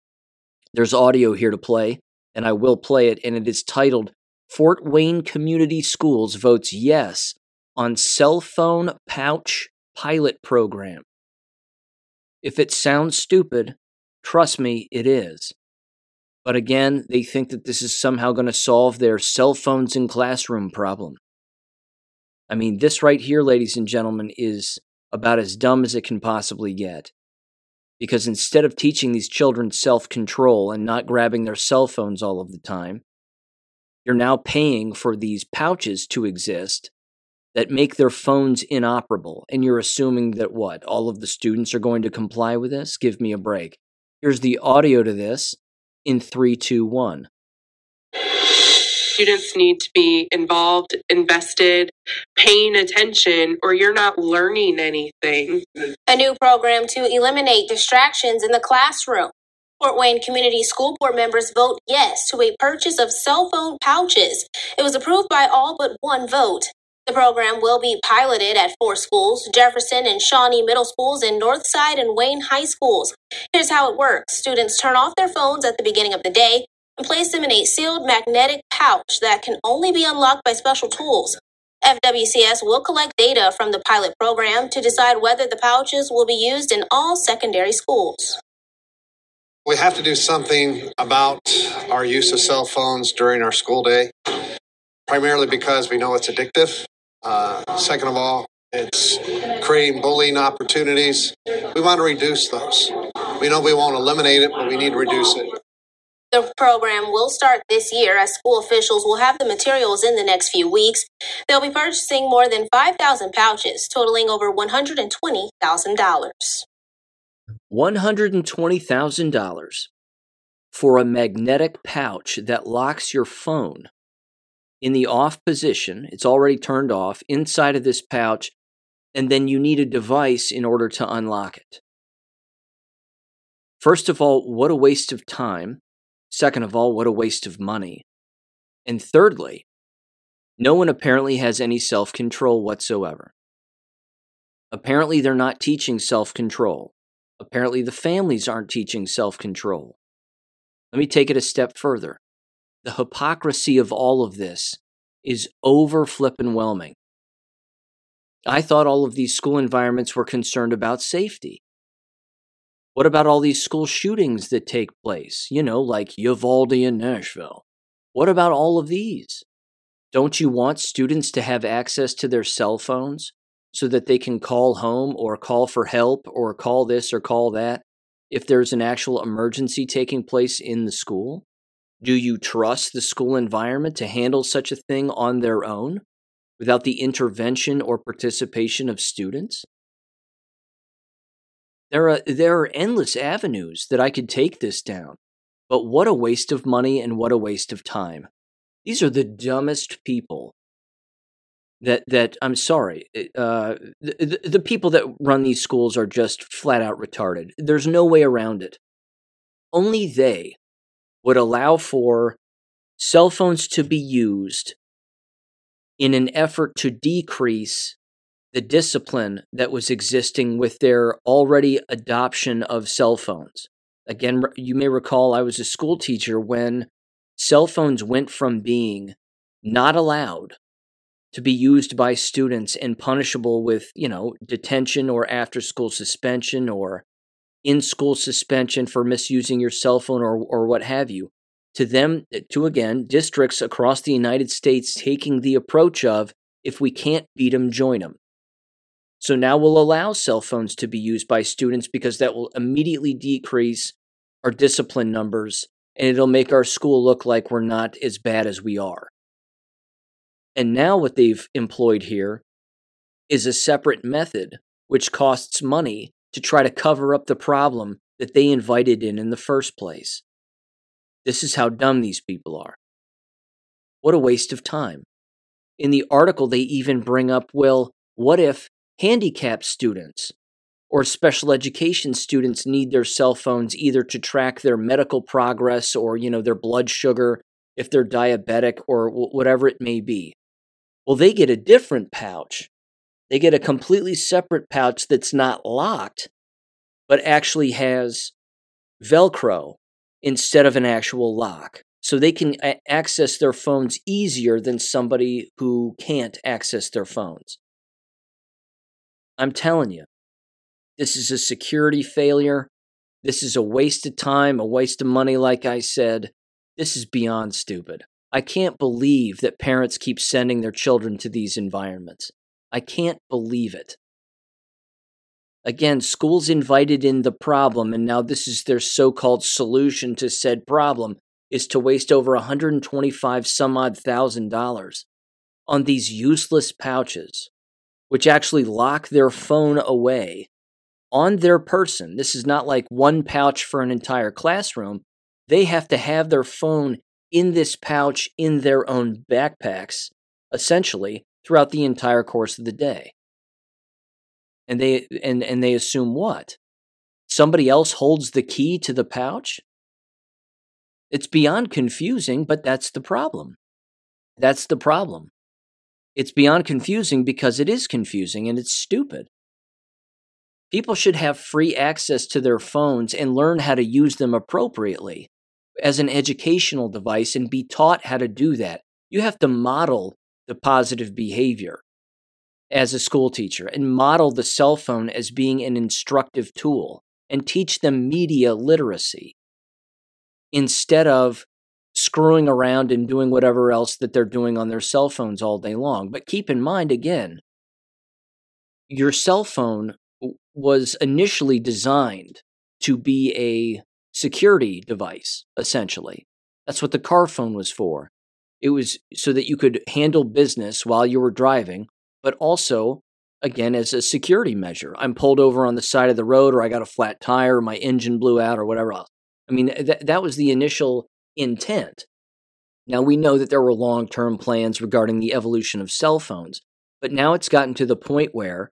There's audio here to play, and I will play it, and it is titled Fort Wayne Community Schools votes yes on cell phone pouch pilot program. If it sounds stupid, trust me, it is. But again, they think that this is somehow going to solve their cell phones in classroom problem. I mean, this right here, ladies and gentlemen, is about as dumb as it can possibly get. Because instead of teaching these children self control and not grabbing their cell phones all of the time, you're now paying for these pouches to exist that make their phones inoperable. And you're assuming that what? All of the students are going to comply with this? Give me a break. Here's the audio to this in 321. Students need to be involved, invested, paying attention, or you're not learning anything. A new program to eliminate distractions in the classroom. Fort Wayne Community School Board members vote yes to a purchase of cell phone pouches. It was approved by all but one vote. The program will be piloted at four schools Jefferson and Shawnee Middle Schools and Northside and Wayne High Schools. Here's how it works students turn off their phones at the beginning of the day and place them in a sealed magnetic pouch that can only be unlocked by special tools. FWCS will collect data from the pilot program to decide whether the pouches will be used in all secondary schools. We have to do something about our use of cell phones during our school day, primarily because we know it's addictive. Uh, second of all, it's creating bullying opportunities. We want to reduce those. We know we won't eliminate it, but we need to reduce it. The program will start this year as school officials will have the materials in the next few weeks. They'll be purchasing more than 5,000 pouches, totaling over $120,000. $120,000 for a magnetic pouch that locks your phone in the off position. It's already turned off inside of this pouch, and then you need a device in order to unlock it. First of all, what a waste of time. Second of all, what a waste of money. And thirdly, no one apparently has any self control whatsoever. Apparently, they're not teaching self control. Apparently, the families aren't teaching self control. Let me take it a step further. The hypocrisy of all of this is over flippin' whelming. I thought all of these school environments were concerned about safety. What about all these school shootings that take place? You know, like Uvalde in Nashville. What about all of these? Don't you want students to have access to their cell phones so that they can call home or call for help or call this or call that if there's an actual emergency taking place in the school? Do you trust the school environment to handle such a thing on their own without the intervention or participation of students? There are, there are endless avenues that I could take this down, but what a waste of money and what a waste of time. These are the dumbest people that that I'm sorry, uh, the, the people that run these schools are just flat out retarded. There's no way around it. Only they would allow for cell phones to be used in an effort to decrease the discipline that was existing with their already adoption of cell phones. Again, you may recall I was a school teacher when cell phones went from being not allowed to be used by students and punishable with, you know, detention or after school suspension or in school suspension for misusing your cell phone or, or what have you. To them, eh, to again, districts across the United States taking the approach of if we can't beat them, join them. So now we'll allow cell phones to be used by students because that will immediately decrease our discipline numbers and it'll make our school look like we're not as bad as we are. And now what they've employed here is a separate method which costs money to try to cover up the problem that they invited in in the first place. This is how dumb these people are. What a waste of time. In the article, they even bring up well, what if handicapped students or special education students need their cell phones either to track their medical progress or, you know, their blood sugar, if they're diabetic or whatever it may be? Well, they get a different pouch. They get a completely separate pouch that's not locked, but actually has Velcro instead of an actual lock. So they can a- access their phones easier than somebody who can't access their phones. I'm telling you, this is a security failure. This is a waste of time, a waste of money, like I said. This is beyond stupid. I can't believe that parents keep sending their children to these environments. I can't believe it. Again, schools invited in the problem, and now this is their so called solution to said problem is to waste over 125 some odd thousand dollars on these useless pouches, which actually lock their phone away on their person. This is not like one pouch for an entire classroom. They have to have their phone in this pouch in their own backpacks, essentially, throughout the entire course of the day. And they and, and they assume what? Somebody else holds the key to the pouch? It's beyond confusing, but that's the problem. That's the problem. It's beyond confusing because it is confusing and it's stupid. People should have free access to their phones and learn how to use them appropriately as an educational device and be taught how to do that. You have to model the positive behavior as a school teacher and model the cell phone as being an instructive tool and teach them media literacy instead of screwing around and doing whatever else that they're doing on their cell phones all day long. But keep in mind again, your cell phone was initially designed to be a security device, essentially. That's what the car phone was for. It was so that you could handle business while you were driving, but also, again, as a security measure. I'm pulled over on the side of the road, or I got a flat tire, or my engine blew out, or whatever else. I mean, th- that was the initial intent. Now, we know that there were long term plans regarding the evolution of cell phones, but now it's gotten to the point where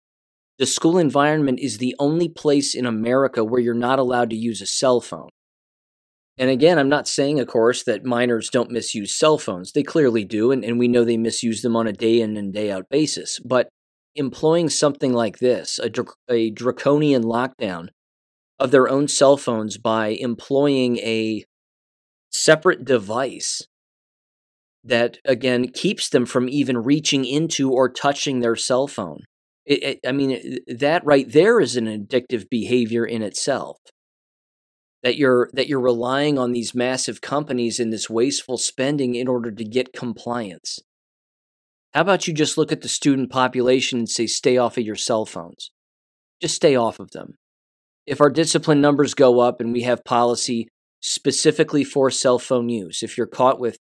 the school environment is the only place in America where you're not allowed to use a cell phone. And again, I'm not saying, of course, that minors don't misuse cell phones. They clearly do, and, and we know they misuse them on a day in and day out basis. But employing something like this, a, dr- a draconian lockdown of their own cell phones by employing a separate device that, again, keeps them from even reaching into or touching their cell phone it, it, I mean, that right there is an addictive behavior in itself. That you're that you're relying on these massive companies and this wasteful spending in order to get compliance. How about you just look at the student population and say, stay off of your cell phones? Just stay off of them. If our discipline numbers go up and we have policy specifically for cell phone use, if you're caught with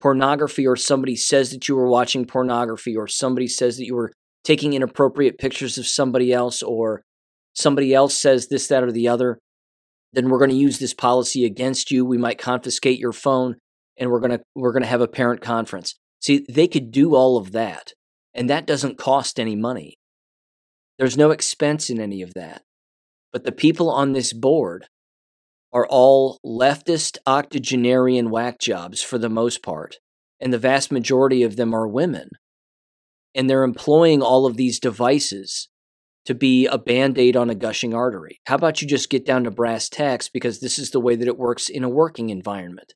pornography or somebody says that you were watching pornography or somebody says that you were taking inappropriate pictures of somebody else or somebody else says this, that, or the other, then we're going to use this policy against you. We might confiscate your phone and we're going to we're going to have a parent conference. See, they could do all of that and that doesn't cost any money. There's no expense in any of that. But the people on this board are all leftist octogenarian whack jobs for the most part. And the vast majority of them are women and they're employing all of these devices to be a band aid on a gushing artery. How about you just get down to brass tacks because this is the way that it works in a working environment?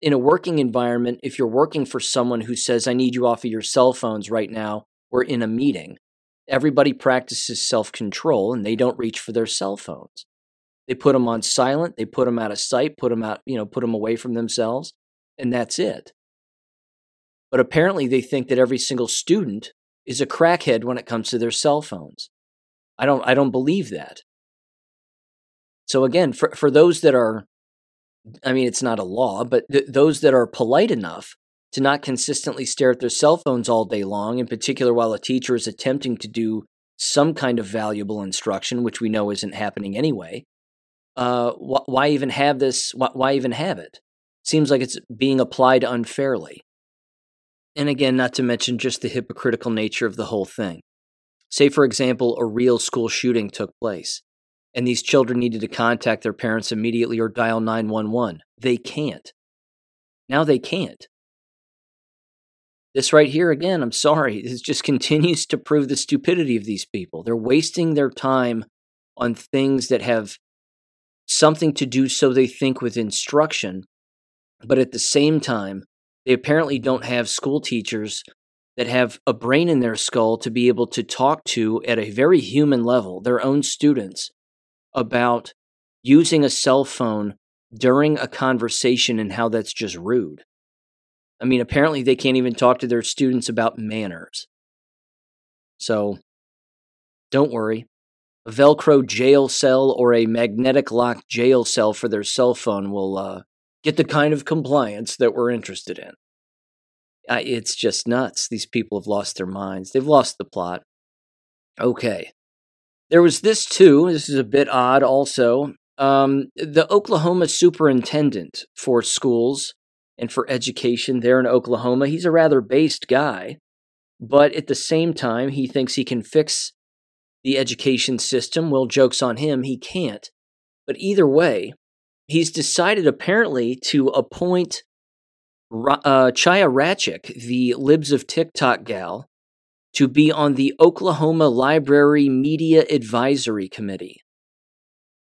In a working environment, if you're working for someone who says, I need you off of your cell phones right now, we're in a meeting, everybody practices self control and they don't reach for their cell phones. They put them on silent, they put them out of sight, put them out, you know, put them away from themselves, and that's it. But apparently, they think that every single student is a crackhead when it comes to their cell phones. I don't I don't believe that. So again, for for those that are I mean it's not a law, but th- those that are polite enough to not consistently stare at their cell phones all day long, in particular while a teacher is attempting to do some kind of valuable instruction, which we know isn't happening anyway. Uh, wh- why even have this? Wh- why even have it? Seems like it's being applied unfairly. And again, not to mention just the hypocritical nature of the whole thing. Say, for example, a real school shooting took place, and these children needed to contact their parents immediately or dial 911. They can't. Now they can't. This right here, again, I'm sorry, this just continues to prove the stupidity of these people. They're wasting their time on things that have something to do so they think with instruction, but at the same time, they apparently don't have school teachers that have a brain in their skull to be able to talk to at a very human level their own students about using a cell phone during a conversation and how that's just rude. I mean, apparently they can't even talk to their students about manners. So, don't worry. Velcro jail cell or a magnetic lock jail cell for their cell phone will uh, get the kind of compliance that we're interested in. It's just nuts. These people have lost their minds. They've lost the plot. Okay. There was this too. This is a bit odd also. Um, the Oklahoma superintendent for schools and for education there in Oklahoma. He's a rather based guy, but at the same time, he thinks he can fix the education system. Well, joke's on him, he can't. But either way, he's decided apparently to appoint uh, Chaya Raichik, the Libs of TikTok gal, to be on the Oklahoma Library Media Advisory Committee.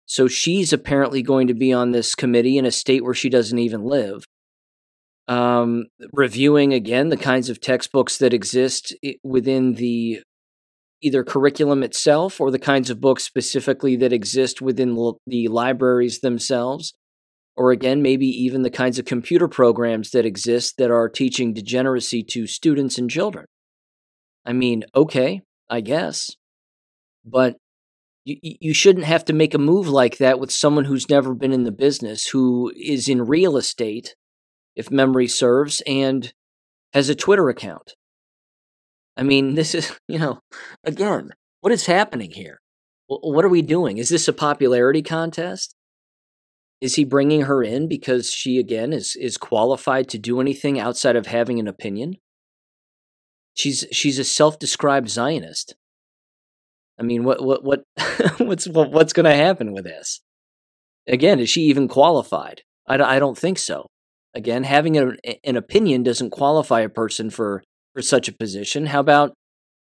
So she's apparently going to be on this committee in a state where she doesn't even live um, reviewing again the kinds of textbooks that exist within the either curriculum itself or the kinds of books specifically that exist within the libraries themselves. Or again maybe even the kinds of computer programs that exist that are teaching degeneracy to students and children. I mean okay i guess. But you, you shouldn't have to make a move like that with someone who's never been in the business who is in real estate if memory serves, and has a Twitter account. I mean, this is, you know, again, what is happening here? What are we doing? Is this a popularity contest? Is he bringing her in because she again is is qualified to do anything outside of having an opinion? She's she's a self-described Zionist. I mean, what what what what's what, what's going to happen with this? Again, is she even qualified? I, I don't think so. Again, having a, an opinion doesn't qualify a person for for such a position. How about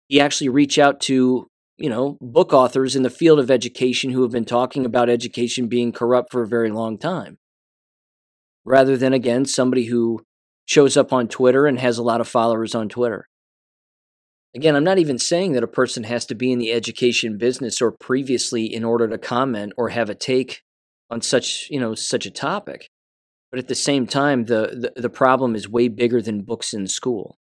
you actually reach out to you know book authors in the field of education who have been talking about education being corrupt for a very long time, rather than again somebody who shows up on Twitter and has a lot of followers on Twitter. Again, I'm not even saying that a person has to be in the education business or previously in order to comment or have a take on such, you know, such a topic. But at the same time, the, the, the problem is way bigger than books in school.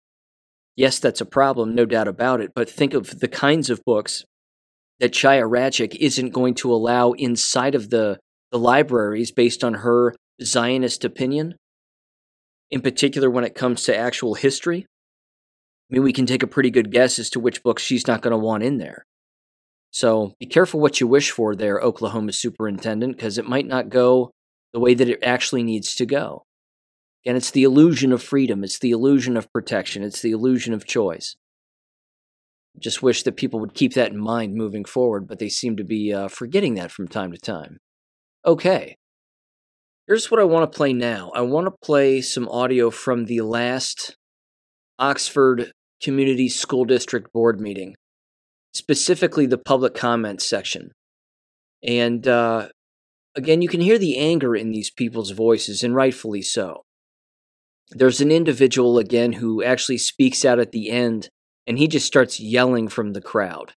Yes, that's a problem, no doubt about it, but think of the kinds of books that Chaya Raichik isn't going to allow inside of the, the libraries based on her Zionist opinion, in particular when it comes to actual history. I mean, we can take a pretty good guess as to which books she's not going to want in there. So be careful what you wish for there, Oklahoma superintendent, because it might not go the way that it actually needs to go. And it's the illusion of freedom, it's the illusion of protection, it's the illusion of choice. Just wish that people would keep that in mind moving forward, but they seem to be uh, forgetting that from time to time. Okay. Here's what I want to play now. I want to play some audio from the last Oxford Community School District Board meeting, specifically the public comments section. And uh, Again, you can hear the anger in these people's voices, and rightfully so. There's an individual, again, who actually speaks out at the end, and he just starts yelling from the crowd.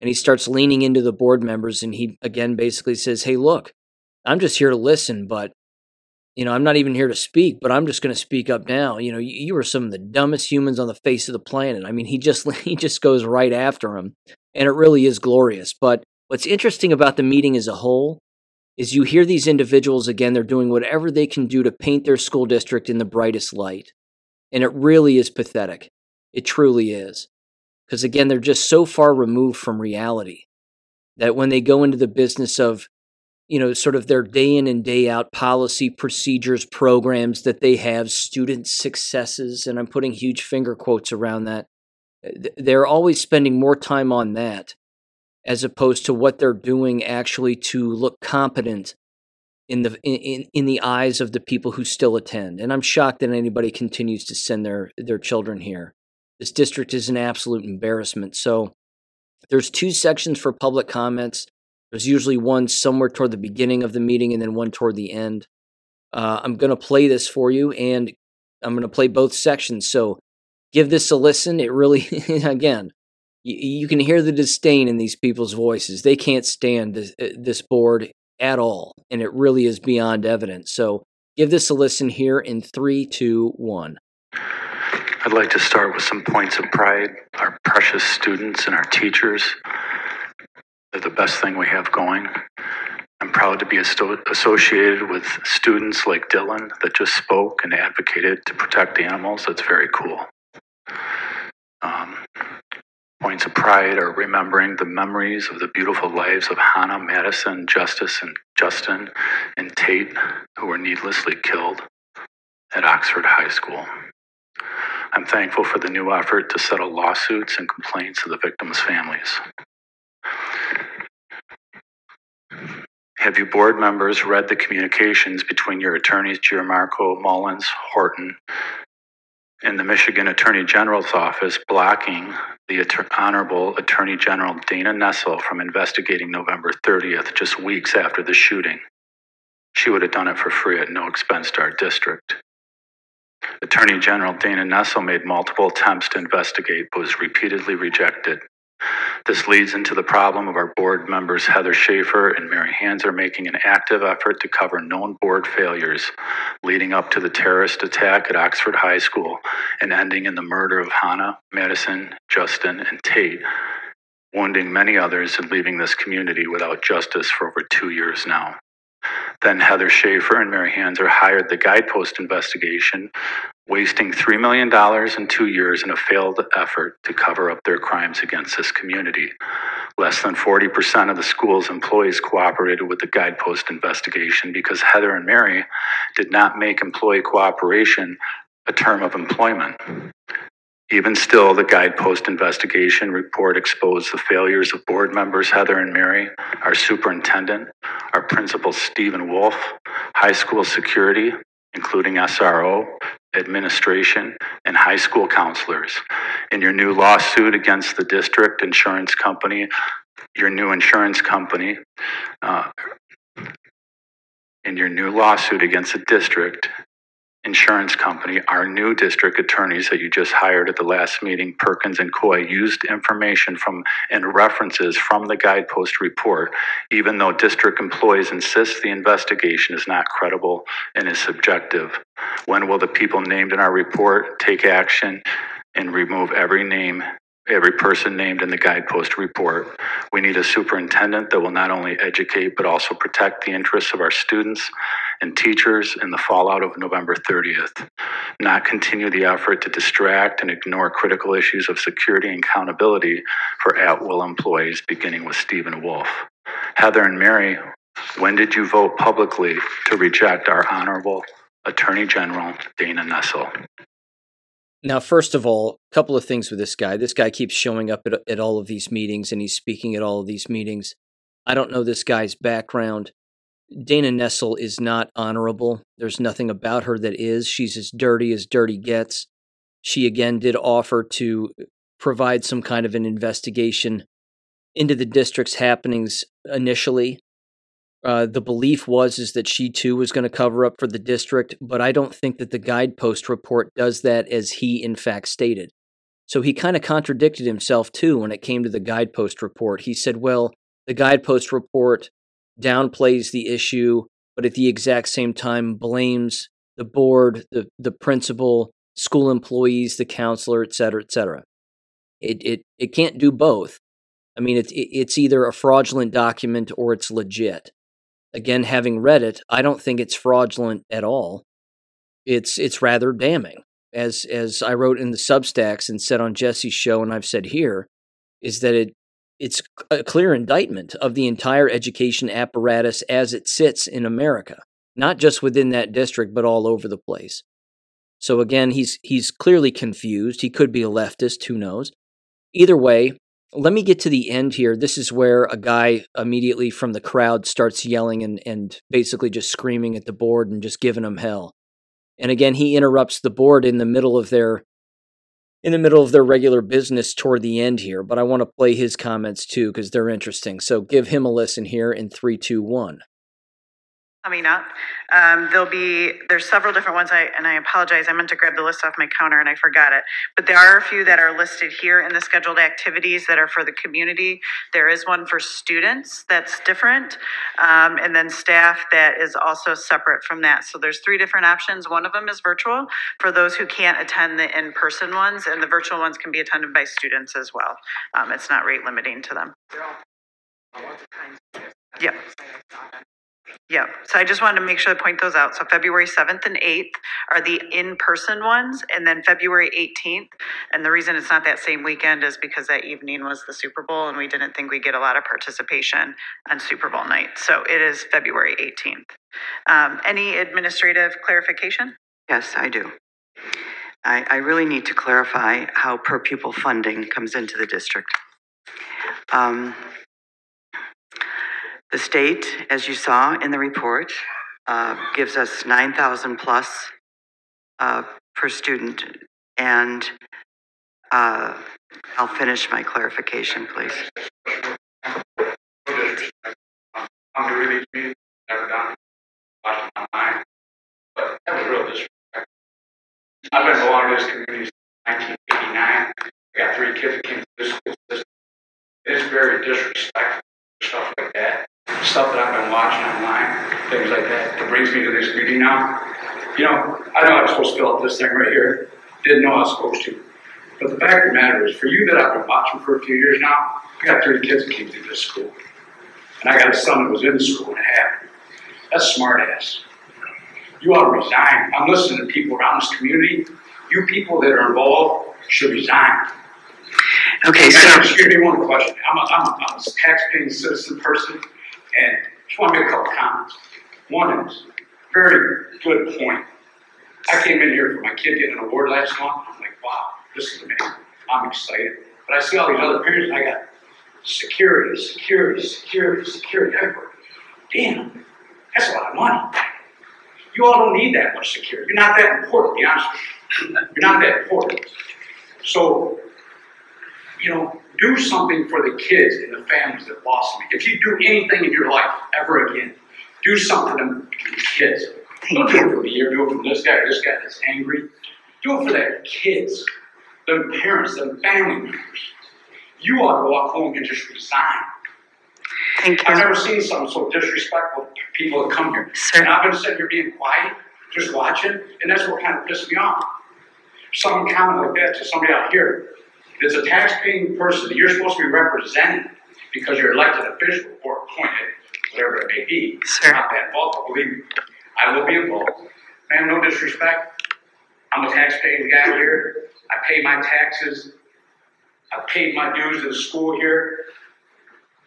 And he starts leaning into the board members, and he, again, basically says, Hey, look, I'm just here to listen, but you know, I'm not even here to speak, but I'm just going to speak up now. You know, you, are some of the dumbest humans on the face of the planet. I mean, he just he just goes right after him, and it really is glorious. But what's interesting about the meeting as a whole is you hear these individuals again, they're doing whatever they can do to paint their school district in the brightest light. And it really is pathetic. It truly is. Because again, they're just so far removed from reality that when they go into the business of, you know, sort of their day in and day out policy, procedures, programs that they have, student successes, and I'm putting huge finger quotes around that, they're always spending more time on that as opposed to what they're doing actually to look competent in the in, in the eyes of the people who still attend. And I'm shocked that anybody continues to send their their children here. This district is an absolute embarrassment. So there's two sections for public comments. There's usually one somewhere toward the beginning of the meeting and then one toward the end. Uh, I'm going to play this for you, and I'm going to play both sections. So give this a listen. It really, again, you, can hear the disdain in these people's voices. They can't stand this, uh, this board at all, and it really is beyond evidence. So give this a listen here in three, two, one. I'd like to start with some points of pride. Our precious students and our teachers, they're the best thing we have going. I'm proud to be associated with students like Dylan that just spoke and advocated to protect the animals. That's very cool. Um, points of pride are remembering the memories of the beautiful lives of Hannah, Madison, Justice, and Justin, and Tate, who were needlessly killed at Oxford High School. I'm thankful for the new effort to settle lawsuits and complaints of the victims' families. Have you board members read the communications between your attorneys Giarmarco, Mullins, Horton, and the Michigan Attorney General's office blocking the Honorable Attorney General Dana Nessel from investigating November 30th, just weeks after the shooting? She would have done it for free at no expense to our district. Attorney General Dana Nessel made multiple attempts to investigate but was repeatedly rejected. This leads into the problem of our board members Heather Schaefer and Mary Hanser making an active effort to cover known board failures leading up to the terrorist attack at Oxford High School and ending in the murder of Hannah, Madison, Justin, and Tate, wounding many others and leaving this community without justice for over two years now. Then Heather Schaefer and Mary Hanser hired the Guidepost investigation, wasting $3 million in two years in a failed effort to cover up their crimes against this community. Less than 40% of the school's employees cooperated with the Guidepost investigation because Heather and Mary did not make employee cooperation a term of employment. Even still, the Guidepost investigation report exposed the failures of board members Heather and Mary, our superintendent, our principal Steven Wolf, high school security, including SRO, administration, and high school counselors. In your new lawsuit against the district insurance company, your new insurance company, uh, in your new lawsuit against the district, insurance company, our new district attorneys that you just hired at the last meeting, Perkins and Coie, used information from and references from the guidepost report, even though district employees insist the investigation is not credible and is subjective. When will the people named in our report take action and remove every name every person named in the guidepost report. We need a superintendent that will not only educate but also protect the interests of our students and teachers in the fallout of November 30th, not continue the effort to distract and ignore critical issues of security and accountability for at will employees, beginning with Steven Wolf. Heather and Mary, when did you vote publicly to reject our Honorable Attorney General Dana Nessel? Now, first of all, a couple of things with this guy. This guy keeps showing up at, at all of these meetings and he's speaking at all of these meetings. I don't know this guy's background. Dana Nessel is not honorable. There's nothing about her that is. She's as dirty as dirty gets. She again did offer to provide some kind of an investigation into the district's happenings initially. Uh, the belief was is that she too was going to cover up for the district, but I don't think that the guidepost report does that as he in fact stated. So he kind of contradicted himself too when it came to the guidepost report. He said, "Well, the guidepost report downplays the issue, but at the exact same time blames the board, the the principal, school employees, the counselor, et cetera, et cetera. It it it can't do both. I mean, it's it's either a fraudulent document or it's legit. Again, having read it, I don't think it's fraudulent at all. It's it's rather damning, as as I wrote in the Substacks and said on Jesse's show, and I've said here, is that it it's a clear indictment of the entire education apparatus as it sits in America, not just within that district, but all over the place. So again, he's he's clearly confused. He could be a leftist, who knows. Either way, let me get to the end here. This is where a guy immediately from the crowd starts yelling and, and basically just screaming at the board and just giving them hell. And again, he interrupts the board in the middle of their in the middle of their regular business toward the end here, but I want to play his comments too because they're interesting. So give him a listen here in three, two, one coming up. Um, there'll be, there's several different ones, I, and I apologize, I meant to grab the list off my counter and I forgot it. But there are a few that are listed here in the scheduled activities that are for the community. There is one for students that's different, um, and then staff that is also separate from that. So there's three different options. One of them is virtual for those who can't attend the in-person ones, and the virtual ones can be attended by students as well. Um, it's not rate limiting to them. Yep. Yeah, so I just wanted to make sure to point those out. So February 7th and 8th are the in-person ones, and then February 18th. And the reason it's not that same weekend is because that evening was the Super Bowl, and we didn't think we'd get a lot of participation on Super Bowl night. So it is February 18th. Um, any administrative clarification? Yes, I do. I, I really need to clarify how per pupil funding comes into the district. Um, the state, as you saw in the report, uh, gives us 9,000 plus uh, per student. And uh, I'll finish my clarification, please. I've been belonging to this community since 1989. I got three kids that came to this school system. It's very disrespectful, stuff like that stuff that I've been watching online, things like that, that brings me to this meeting now. You know, I know I'm supposed to fill out this thing right here. Didn't know I was supposed to. But the fact of the matter is, for you that I've been watching for a few years now, I got three kids that came through this school. And I got a son that was in the school and a half. That's smart ass. You ought to resign. I'm listening to people around this community. You people that are involved should resign. Okay, so. Excuse me one question. I'm a, I'm a, I'm a taxpaying citizen person. And just want to make a couple comments. One is, very good point. I came in here for my kid getting an award last month. I'm like, wow, this is amazing. I'm excited. But I see all these other parents, and I got security, security, security, security everywhere. Damn, that's a lot of money. You all don't need that much security. You're not that important, to be honest with you. You're not that important. So, you know, do something for the kids and the families that lost me. If you do anything in your life ever again, do something for the kids. Don't do it for me or do it for this guy or this guy that's angry. Do it for the kids, the parents, the family members. You ought to walk home and just resign. Thank I've you. never seen something so disrespectful to people that come here. Sir. And I've been sitting here being quiet, just watching, and that's what kind of pissed me off. Some comment like that to somebody out here. It's a tax-paying person you're supposed to be representing because you're elected official or appointed, whatever it may be. Sir. Not that involved, but believe me, I will be involved. Man, no disrespect. I'm a tax-paying guy here. I pay my taxes. I paid my dues to the school here.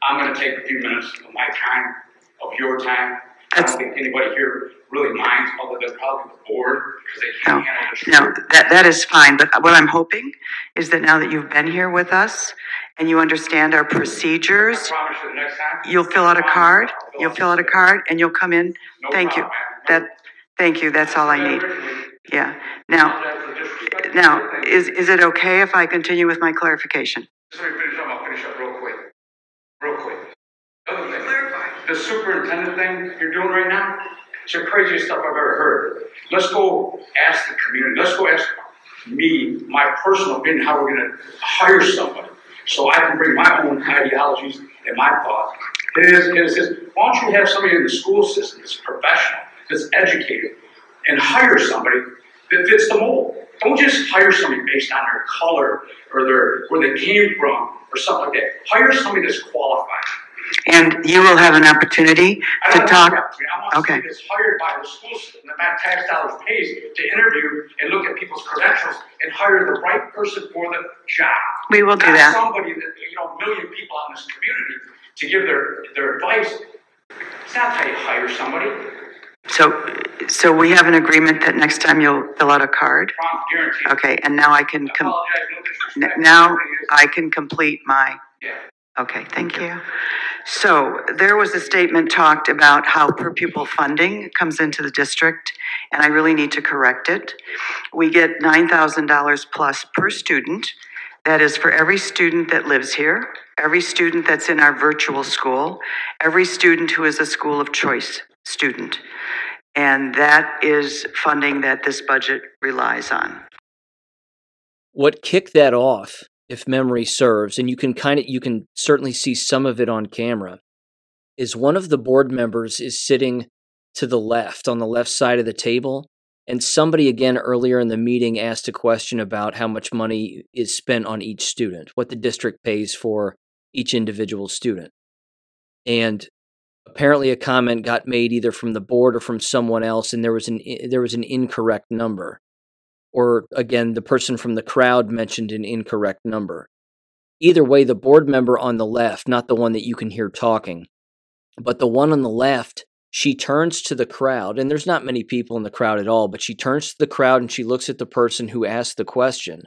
I'm gonna take a few minutes of my time, of your time. I don't think anybody here really minds, other than probably the board, because they No, can't handle this. no, that, that is fine, but what I'm hoping is that now that you've been here with us and you understand our I procedures, promise you the next time. you'll fill out a card, you'll fill out a card, and you'll come in. No Thank you. problem, man. That, thank you, that's all I need. Yeah. Now, Apologize for disrespect. now, is, is it okay if I continue with my clarification? Just let me finish up, I'll finish up real quick. Real quick. Other thing, the superintendent thing you're doing right now, it's the craziest stuff I've ever heard. Let's go ask the community, let's go ask me, my personal opinion, how we're gonna hire somebody. So I can bring my own ideologies and my thoughts. It is, it is. why don't you have somebody in the school system that's professional, that's educated, and hire somebody that fits the mold? Don't just hire somebody based on their color or their where they came from or something like that. Hire somebody that's qualified. And you will have an opportunity I to don't talk. that. I want okay. somebody that's hired by the school system that that tax dollars pays to interview and look at people's credentials and hire the right person for the job. We will do Not that. somebody that, you know, a million people out in this community to give their, their advice. It's not how you hire somebody. So, so we have an agreement that next time you'll fill out a card. Okay, and now I can I com- apologize, no disrespect. now I can complete my Yeah. Okay, thank you. So there was a statement talked about how per pupil funding comes into the district, and I really need to correct it. We get nine thousand dollars plus per student. That is for every student that lives here, every student that's in our virtual school, every student who is a school of choice student. And that is funding that this budget relies on. What kicked that off, if memory serves, and you can kind of you can certainly see some of it on camera, is one of the board members is sitting to the left on the left side of the table and somebody again earlier in the meeting asked a question about how much money is spent on each student, what the district pays for each individual student. And apparently a comment got made either from the board or from someone else and there was an eh, there was an incorrect number or again the person from the crowd mentioned an incorrect number either way the board member on the left not the one that you can hear talking but the one on the left she turns to the crowd and there's not many people in the crowd at all but she turns to the crowd and she looks at the person who asked the question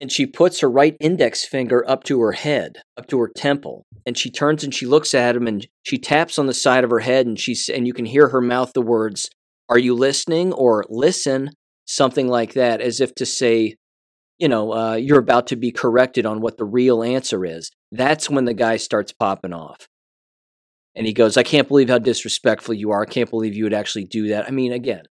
and she puts her right index finger up to her head, up to her temple, and she turns and she looks at him and she taps on the side of her head and she's and you can hear her mouth the words, "Are you listening?" or "Listen," something like that, as if to say, you know, uh, you're about to be corrected on what the real answer is. That's when the guy starts popping off. And he goes, I can't believe how disrespectful you are. I can't believe you would actually do that. I mean, again,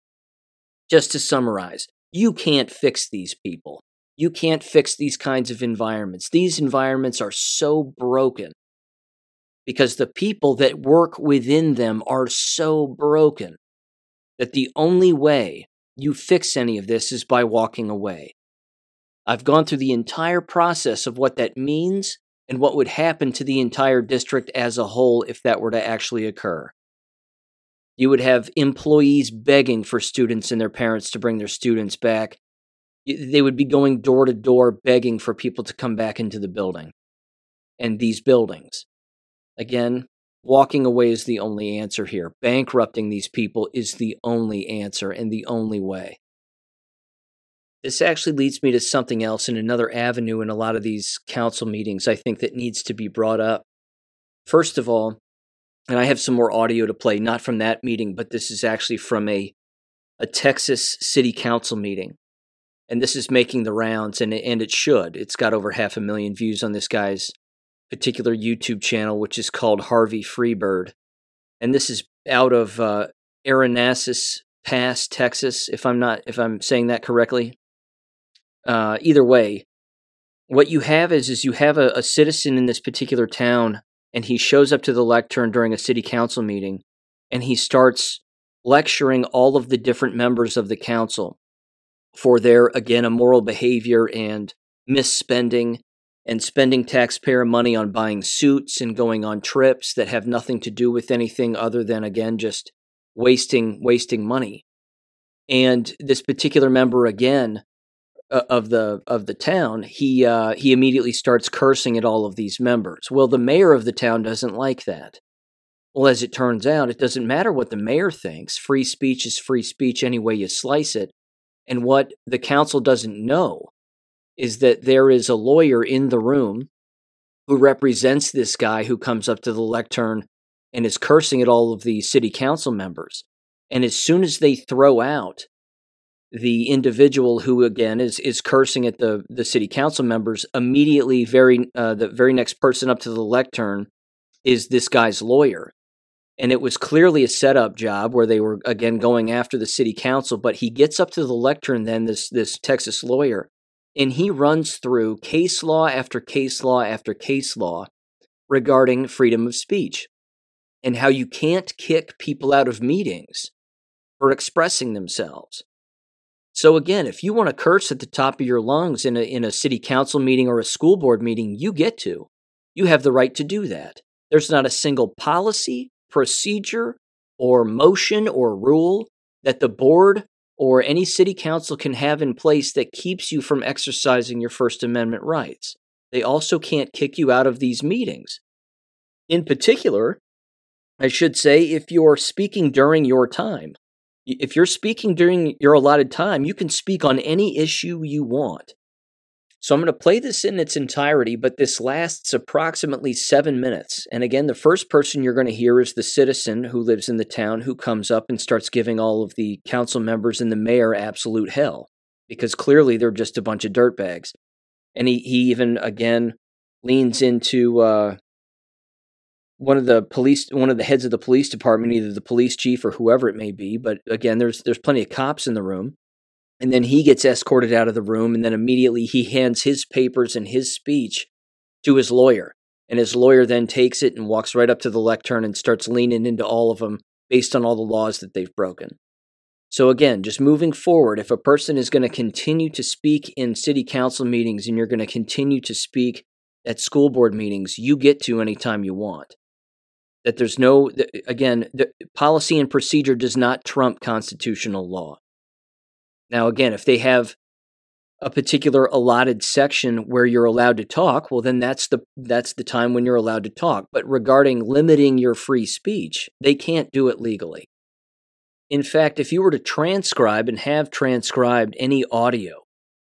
just to summarize, you can't fix these people. You can't fix these kinds of environments. These environments are so broken because the people that work within them are so broken that the only way you fix any of this is by walking away. I've gone through the entire process of what that means and what would happen to the entire district as a whole if that were to actually occur. You would have employees begging for students and their parents to bring their students back they would be going door to door begging for people to come back into the building and these buildings. Again, walking away is the only answer here. Bankrupting these people is the only answer and the only way. This actually leads me to something else in another avenue in a lot of these council meetings, I think, that needs to be brought up. First of all, and I have some more audio to play, not from that meeting, but this is actually from a, a Texas City Council meeting and this is making the rounds and and it should it's got over half a million views on this guy's particular youtube channel which is called harvey freebird. And this is out of uh, Aranassus pass texas if i'm not if i'm saying that correctly. Uh, either way what you have is is you have a, a citizen in this particular town and he shows up to the lectern during a city council meeting and he starts lecturing all of the different members of the council for their, again, immoral behavior and misspending and spending taxpayer money on buying suits and going on trips that have nothing to do with anything other than, again, just wasting wasting money. And this particular member, again, uh, of the of the town, he uh, he immediately starts cursing at all of these members. Well, the mayor of the town doesn't like that. Well, as it turns out, it doesn't matter what the mayor thinks. Free speech is free speech any way you slice it. And what the council doesn't know is that there is a lawyer in the room who represents this guy who comes up to the lectern and is cursing at all of the city council members. And as soon as they throw out the individual who again is is cursing at the the city council members, immediately very uh, the very next person up to the lectern is this guy's lawyer and it was clearly a setup job where they were again going after the city council but he gets up to the lectern then this this texas lawyer and he runs through case law after case law after case law regarding freedom of speech and how you can't kick people out of meetings for expressing themselves So again, if you want to curse at the top of your lungs in a in a city council meeting or a school board meeting, you get to. You have the right to do that. There's not a single policy, procedure, or motion or rule that the board or any city council can have in place that keeps you from exercising your First Amendment rights. They also can't kick you out of these meetings. In particular, I should say, if you're speaking during your time, if you're speaking during your allotted time, you can speak on any issue you want. So I'm going to play this in its entirety, but this lasts approximately seven minutes. And again, the first person you're going to hear is the citizen who lives in the town who comes up and starts giving all of the council members and the mayor absolute hell because clearly they're just a bunch of dirtbags. And he, he even, again, leans into uh, one of the police one of the heads of the police department either the police chief or whoever it may be but again there's there's plenty of cops in the room and then he gets escorted out of the room and then immediately he hands his papers and his speech to his lawyer. And his lawyer then takes it and walks right up to the lectern and starts leaning into all of them based on all the laws that they've broken. So again just moving forward if a person is going to continue to speak in city council meetings and you're going to continue to speak at school board meetings you get to anytime you want. That there's no again the policy and procedure does not trump constitutional law now again if they have a particular allotted section where you're allowed to talk well then that's the that's the time when you're allowed to talk but regarding limiting your free speech they can't do it legally in fact if you were to transcribe and have transcribed any audio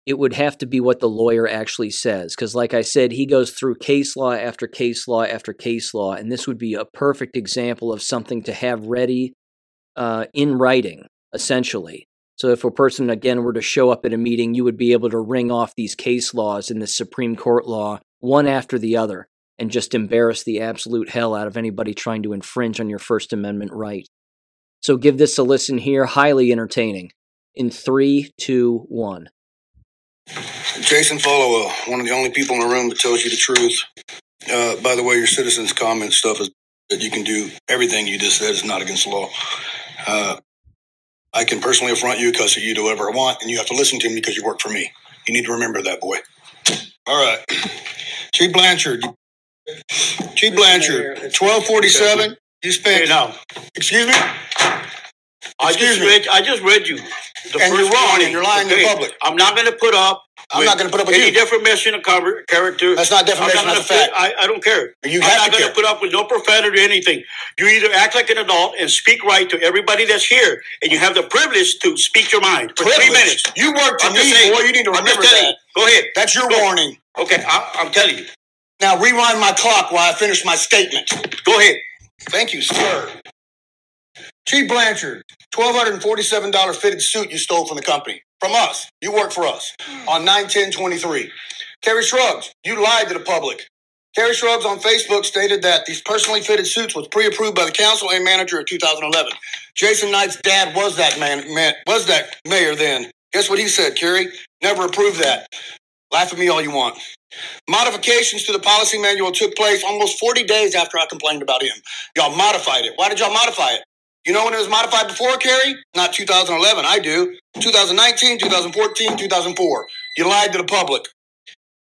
it would have to be what the lawyer actually says. Because, like I said, he goes through case law after case law after case law, and this would be a perfect example of something to have ready uh, in writing, essentially. So, if a person, again, were to show up at a meeting, you would be able to ring off these case laws in the Supreme Court law one after the other and just embarrass the absolute hell out of anybody trying to infringe on your First Amendment right. So, give this a listen here. Highly entertaining. In three, two, one. Jason Followell, one of the only people in the room that tells you the truth. Uh, by the way, your citizens' comment stuff is that you can do everything you just said is not against the law. Uh, I can personally affront you because you do whatever I want, and you have to listen to me because you work for me. You need to remember that, boy. All right. Chief Blanchard. Chief Blanchard, 1247. You spent. Hey, now, Excuse me? I Excuse just me. read, I just read you. The And you're wrong, warning, and you're lying to the public. I'm not gonna put up. I'm with not gonna put up with any you. defamation of cover, character. That's not defamation, that's a fact. I, I don't care. You I'm have not to gonna put up with no profanity or anything. You either act like an adult and speak right to everybody that's here, and you have the privilege to speak your mind for three Privilege. minutes. You work for I'm just me, saying. boy. You need to I'm remember telling that. you. Go ahead. That's your Go. warning. Okay, I, I'm telling you. Now rewind my clock while I finish my statement. Go ahead. Thank you, sir. Chief Blanchard, $1,247 fitted suit you stole from the company. From us. You work for us. Hmm. On 9-10-23. Kerry Shrugs, you lied to the public. Kerry Shrugs on Facebook stated that these personally fitted suits was pre-approved by the council and manager of 2011. Jason Knight's dad was that man, man was that mayor then. Guess what he said, Kerry? Never approved that. Laugh at me all you want. Modifications to the policy manual took place almost 40 days after I complained about him. Y'all modified it. Why did y'all modify it? You know when it was modified before, Kerry? Not 2011. I do. 2019, 2014, 2004. You lied to the public.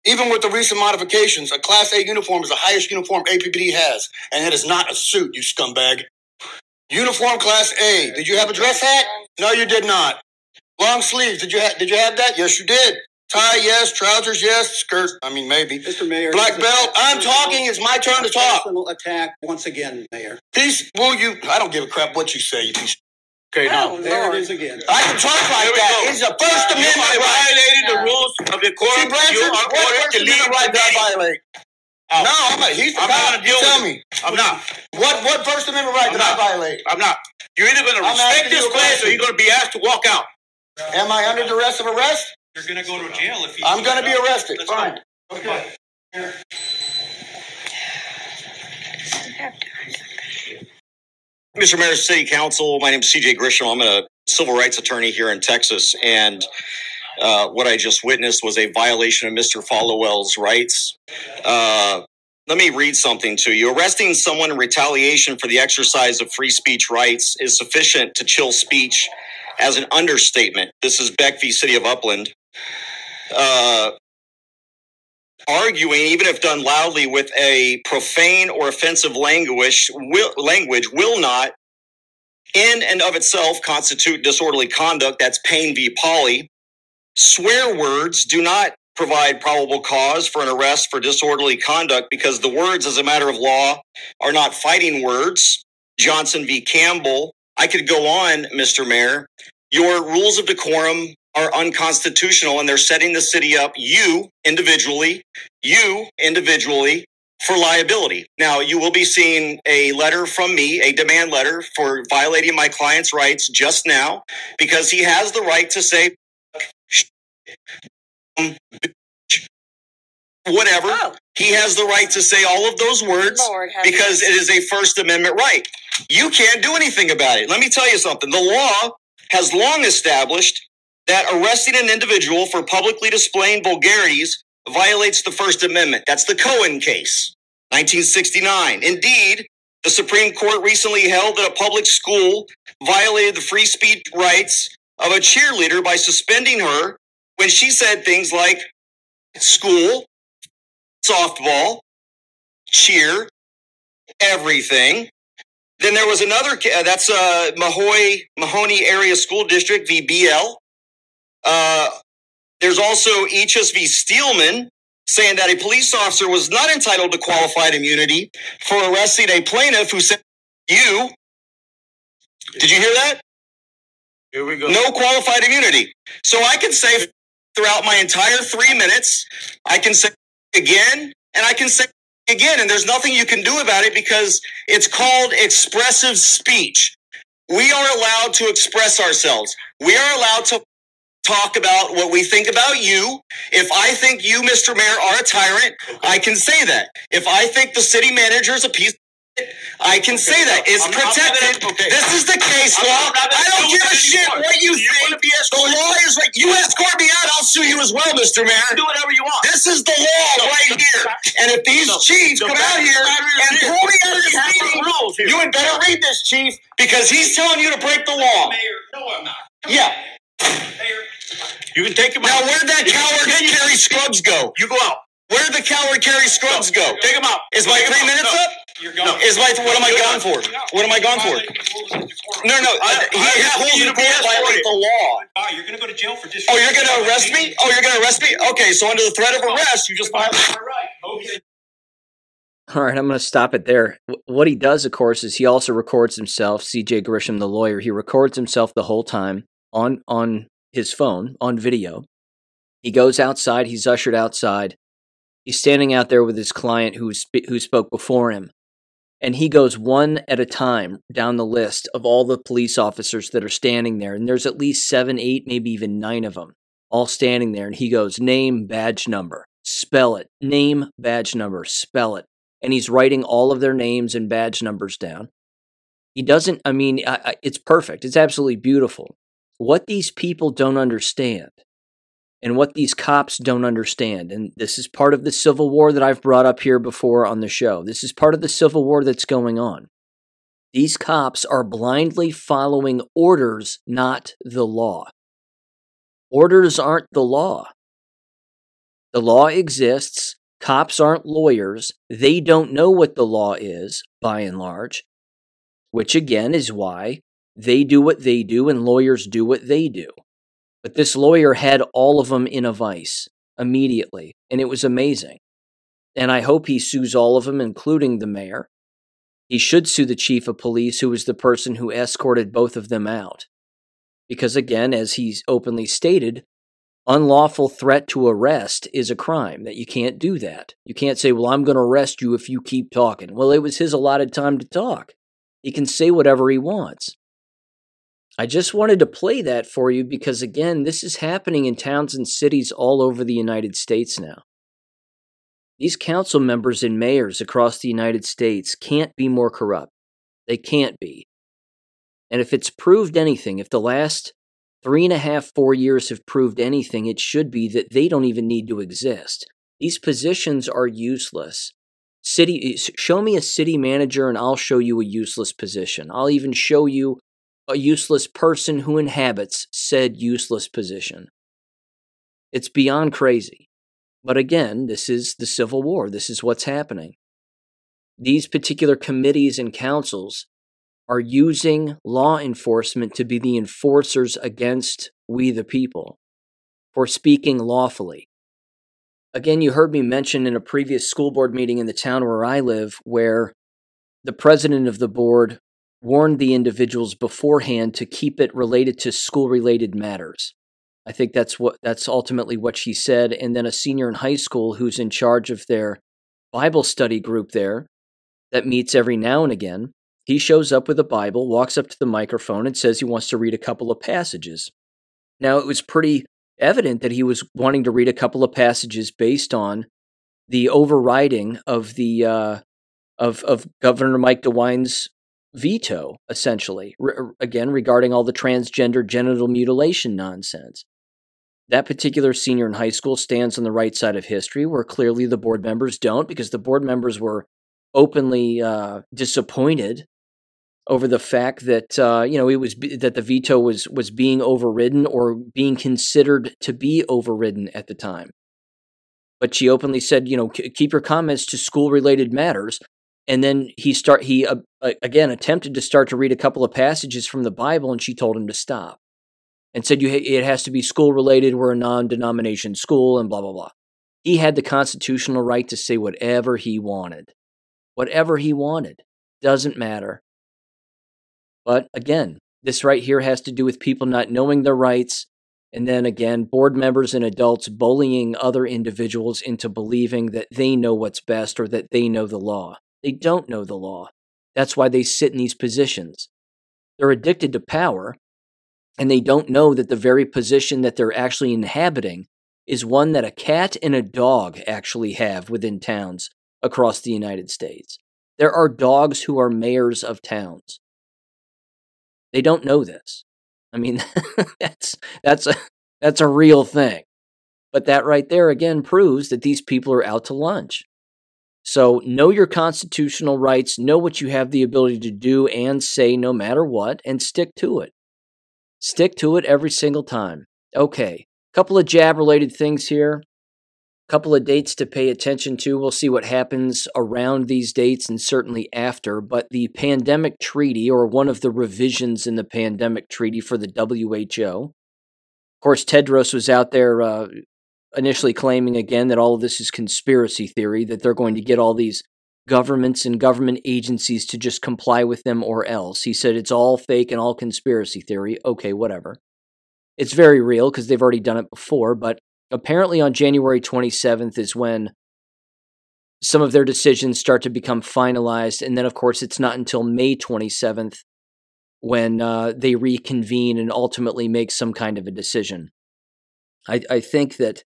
Even with the recent modifications, a Class A uniform is the highest uniform APPD has, and it is not a suit, you scumbag. Uniform Class A. Did you have a dress hat? No, you did not. Long sleeves. Did you ha- did you have that? Yes, you did. Tie, yes. Trousers, yes. Skirt. I mean, maybe. Mr. Mayor. Black belt. I'm talking. It's my turn to talk. Personal attack once again, Mayor. Peace. Will you? I don't give a crap what you say. You piece. Okay, now. Oh, there it is again. I can talk like Here we that. go. It's a First You Amendment have right. violated the rules of the court. See, You are what ordered First to leave Amendment right the did I meeting. violate? Out. No, I'm not. He's the I'm not cop. gonna deal tell with me. I'm not. What what First Amendment right I'm did I not. violate? I'm not. You're either going to I'm respect this you a place or question. you're going to be asked to walk out. Am I under duress of arrest? You're gonna go to jail if you. I'm going to be arrested. Let's go. Fine. Okay. Mr. Mayor, City Council, my name is CJ Grisham. I'm a civil rights attorney here in Texas, and uh, what I just witnessed was a violation of Mr. Followell's rights. Uh, let me read something to you. Arresting someone in retaliation for the exercise of free speech rights is sufficient to chill speech as an understatement. This is Beck v. City of Upland. Uh, arguing, even if done loudly with a profane or offensive language, will, language will not, in and of itself, constitute disorderly conduct. That's Payne v. Pauley. Swear words do not provide probable cause for an arrest for disorderly conduct because the words, as a matter of law, are not fighting words. Johnson v. Campbell. I could go on, Mr. Mayor. Your rules of decorum are unconstitutional and they're setting the city up, you individually, you individually, for liability. Now, you will be seeing a letter from me, a demand letter for violating my client's rights just now, because he has the right to say, whatever. He has the right to say all of those words Lord because it is a First Amendment right. You can't do anything about it. Let me tell you something. The law has long established that arresting an individual for publicly displaying vulgarities violates the First Amendment. That's the Cohen case, 1969. Indeed, the Supreme Court recently held that a public school violated the free speech rights of a cheerleader by suspending her when she said things like school, softball, cheer, everything. Then there was another, that's uh, Mahoy, Mahanoy Area School District, VBL. Uh, there's also HSV. Steelman saying that a police officer was not entitled to qualified immunity for arresting a plaintiff who said, You. Did you hear that? Here we go. No qualified immunity. So I can say throughout my entire three minutes, I can say again and I can say again, and there's nothing you can do about it because it's called expressive speech. We are allowed to express ourselves. We are allowed to talk about what we think about you. If I think you, Mr. Mayor, are a tyrant, I can say that. If I think the city manager is a piece I can say that. It's I'm protected. gonna- okay. This is the case I'm law. I don't give a shit anymore. what you You think. be The law is right. You escort me out, I'll sue you as well, Mr. Mayor. Do whatever you want. This is the law No, right the- here. And if these the- chiefs the come out here and this. pull me out of this the meeting, rules you had better read this, chief, because he's telling you to break the law. Mayor, no, I'm not. Yeah. Mayor, You can take him Now, out. where'd that coward can you- Kerry go? You go out. Where'd the coward Kerry Scrubs go? Take him out. Is my three minutes No. up? you're gone. Is my what am I You're gone for? What am I gone for? Violating the rules of decorum. No, no, I- he, I his rules you of to court violate the law. Ah, you're going to go to jail for dis. Oh, you're gonna arrest me? Oh, you're gonna arrest me? Okay, so under the threat of arrest, you just violated. All right. Okay. All right, I'm going to stop it there. What he does, of course, is he also records himself. C.J. Grisham, the lawyer, he records himself the whole time on on his phone on video. He goes outside. He's ushered outside. He's standing out there with his client who sp- who spoke before him, and he goes one at a time down the list of all the police officers that are standing there. And there's at least seven, eight, maybe even nine of them, all standing there. And he goes, "Name, badge number, spell it. Name, badge number, spell it." and he's writing all of their names and badge numbers down. He doesn't, I mean, I, I, it's perfect. It's absolutely beautiful. What these people don't understand and what these cops don't understand, and this is part of the civil war that I've brought up here before on the show. This is part of the civil war that's going on. These cops are blindly following orders, not the law. Orders aren't the law. The law exists. Cops aren't lawyers. They don't know what the law is, by and large, which again is why they do what they do and lawyers do what they do. But this lawyer had all of them in a vice immediately, and it was amazing. And I hope he sues all of them, including the mayor. He should sue the chief of police, who was the person who escorted both of them out. Because again, as he's openly stated, unlawful threat to arrest is a crime that you can't do that you can't say well i'm going to arrest you if you keep talking well it was his allotted time to talk he can say whatever he wants i just wanted to play that for you because again this is happening in towns and cities all over the united states now these council members and mayors across the united states can't be more corrupt they can't be and if it's proved anything if the last three and a half, four years have proved anything, it should be that they don't even need to exist. These positions are useless. City, show me a city manager and I'll show you a useless position. I'll even show you a useless person who inhabits said useless position. It's beyond crazy. But again, this is the Civil War. This is what's happening. These particular committees and councils are using law enforcement to be the enforcers against we the people for speaking lawfully. Again, you heard me mention in a previous school board meeting in the town where I live where the president of the board warned the individuals beforehand to keep it related to school related matters. I think that's what that's ultimately what she said and then a senior in high school who's in charge of their Bible study group there that meets every now and again. He shows up with a Bible, walks up to the microphone and says he wants to read a couple of passages. Now it was pretty evident that he was wanting to read a couple of passages based on the overriding of the uh, of of Governor Mike DeWine's veto, essentially. Re- again, regarding all the transgender genital mutilation nonsense. That particular senior in high school stands on the right side of history, where clearly the board members don't, because the board members were openly uh, disappointed over the fact that uh, you know it was that the veto was was being overridden or being considered to be overridden at the time. But she openly said, you know, keep your comments to school related matters. And then he start he uh, again attempted to start to read a couple of passages from the Bible, and she told him to stop, and said, "You it has to be school related. We're a non denomination school, and blah blah blah." He had the constitutional right to say whatever he wanted, whatever he wanted. Doesn't matter. But again, this right here has to do with people not knowing their rights. And then again, board members and adults bullying other individuals into believing that they know what's best or that they know the law. They don't know the law. That's why they sit in these positions. They're addicted to power, and they don't know that the very position that they're actually inhabiting is one that a cat and a dog actually have within towns across the United States. There are dogs who are mayors of towns. They don't know this. I mean, that's that's a that's a real thing. But that right there again proves that these people are out to lunch. So know your constitutional rights, know what you have the ability to do and say no matter what, and stick to it. Stick to it every single time. Okay, couple of jab related things here. Couple of dates to pay attention to. We'll see what happens around these dates and certainly after. But the pandemic treaty, or one of the revisions in the pandemic treaty for the WHO. Of course, Tedros was out there uh, initially claiming again that all of this is conspiracy theory, that they're going to get all these governments and government agencies to just comply with them or else. He said it's all fake and all conspiracy theory. Okay, whatever. It's very real because they've already done it before, but apparently on January 27th is when some of their decisions start to become finalized. And then, of course, it's not until May 27th when uh, they reconvene and ultimately make some kind of a decision. I, I think that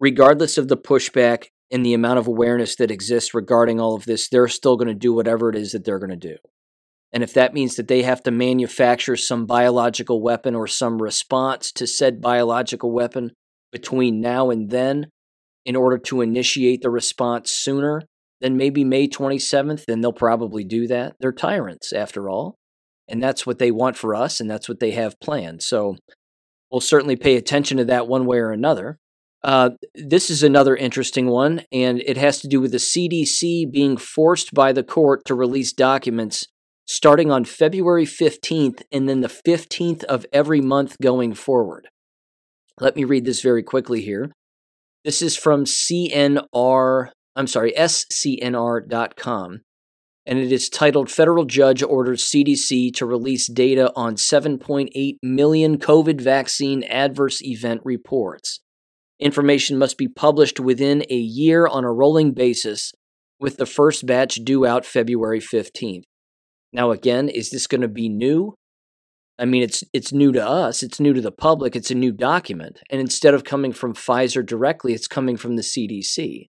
regardless of the pushback and the amount of awareness that exists regarding all of this, they're still going to do whatever it is that they're going to do. And if that means that they have to manufacture some biological weapon or some response to said biological weapon between now and then in order to initiate the response sooner than maybe May 27th, then they'll probably do that. They're tyrants, after all. And that's what they want for us, and that's what they have planned. So we'll certainly pay attention to that one way or another. Uh, this is another interesting one, and it has to do with the CDC being forced by the court to release documents starting on February 15th and then the 15th of every month going forward. Let me read this very quickly here. This is from CNR, I'm sorry, scnr.com, and it is titled Federal Judge Orders CDC to Release Data on 7.8 Million COVID Vaccine Adverse Event Reports. Information must be published within a year on a rolling basis, with the first batch due out February 15th. Now, again, is this going to be new? I mean, it's it's new to us. It's new to the public. It's a new document, and instead of coming from Pfizer directly, it's coming from the CDC.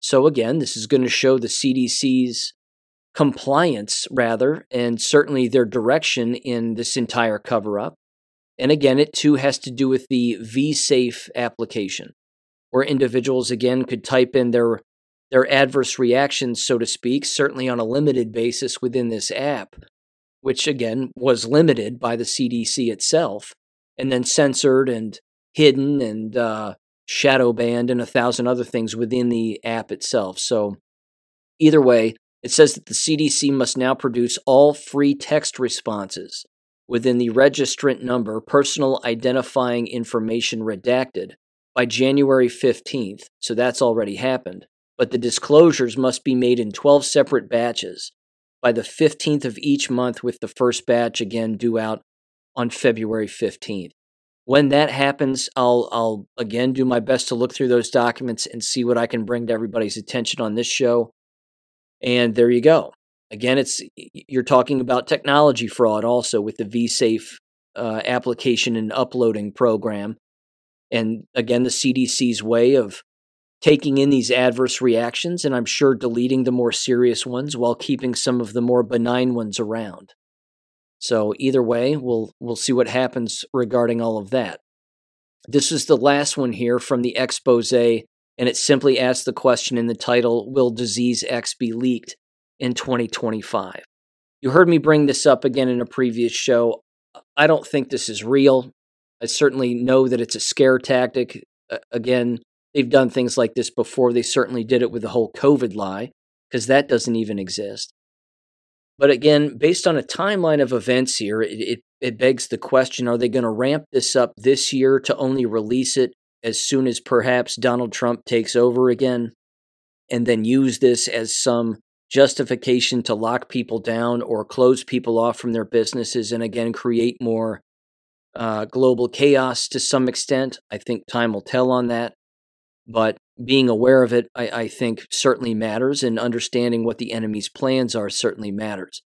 So again, this is going to show the CDC's compliance, rather, and certainly their direction in this entire cover up. And again, it too has to do with the vSafe application, where individuals again could type in their their adverse reactions, so to speak, certainly on a limited basis within this app. which again was limited by the CDC itself, and then censored and hidden and uh, shadow banned and a thousand other things within the app itself. So, either way, it says that the CDC must now produce all free text responses within the registrant number personal identifying information redacted by January 15th. So that's already happened. But the disclosures must be made in 12 separate batches by the 15th of each month, with the first batch again due out on February 15th. When that happens, I'll, I'll again do my best to look through those documents and see what I can bring to everybody's attention on this show. And there you go. Again, it's you're talking about technology fraud also with the VSafe uh, application and uploading program. And again, the CDC's way of taking in these adverse reactions, and I'm sure deleting the more serious ones while keeping some of the more benign ones around. So either way, we'll we'll see what happens regarding all of that. This is the last one here from the expose, and it simply asks the question in the title: Will disease X be leaked in 2025? You heard me bring this up again in a previous show. I don't think this is real. I certainly know that it's a scare tactic. Uh, again, they've done things like this before. They certainly did it with the whole COVID lie, because that doesn't even exist. But again, based on a timeline of events here, it, it, it begs the question are they going to ramp this up this year to only release it as soon as perhaps Donald Trump takes over again and then use this as some justification to lock people down or close people off from their businesses and again create more uh, global chaos to some extent? I think time will tell on that. But being aware of it, I, I think, certainly matters, and understanding what the enemy's plans are certainly matters.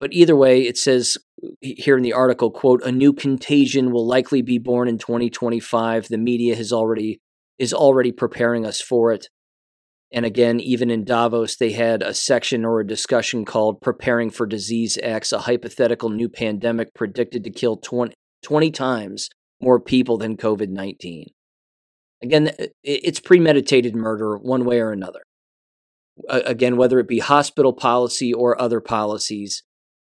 But either way, it says here in the article, quote, a new contagion will likely be born in 2025. The media has already is already preparing us for it. And again, even in Davos, they had a section or a discussion called Preparing for Disease X, a hypothetical new pandemic predicted to kill 20, 20 times more people than COVID 19. Again, it's premeditated murder one way or another. Again, whether it be hospital policy or other policies,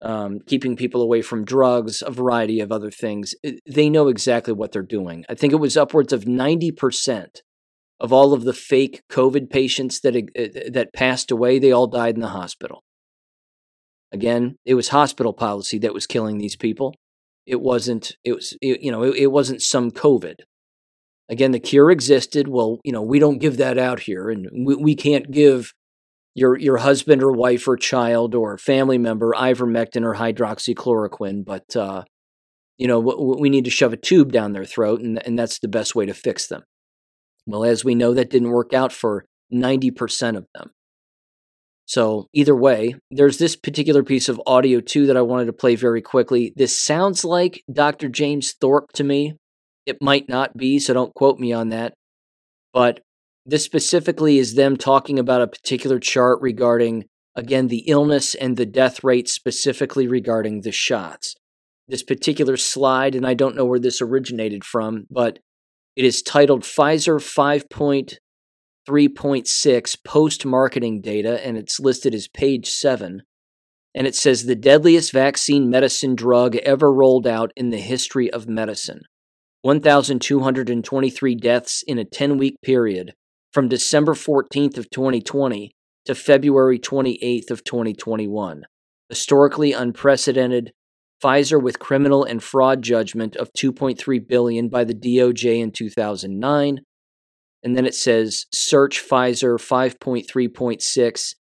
um, keeping people away from drugs, a variety of other things, they know exactly what they're doing. I think it was upwards of 90% of all of the fake COVID patients that, that passed away, they all died in the hospital. Again, it was hospital policy that was killing these people. It wasn't, it was, it, you know, it, it wasn't some COVID. Again, the cure existed. Well, you know, we don't give that out here, and we, we can't give your your husband or wife or child or family member ivermectin or hydroxychloroquine, but uh, you know, we need to shove a tube down their throat, and, and that's the best way to fix them. Well, as we know, that didn't work out for 90% of them. So, either way, there's this particular piece of audio too that I wanted to play very quickly. This sounds like Dr. James Thorpe to me. It might not be, so don't quote me on that. But this specifically is them talking about a particular chart regarding, again, the illness and the death rate, specifically regarding the shots. This particular slide, and I don't know where this originated from, but it is titled Pfizer 5.3.6 Post Marketing Data, and it's listed as page 7. And it says the deadliest vaccine medicine drug ever rolled out in the history of medicine. 1,223 deaths in a 10 week period from December 14th of 2020 to February 28th of 2021. Historically unprecedented Pfizer with criminal and fraud judgment of 2.3 billion by the DOJ in 2009. And then it says search Pfizer 5.3.6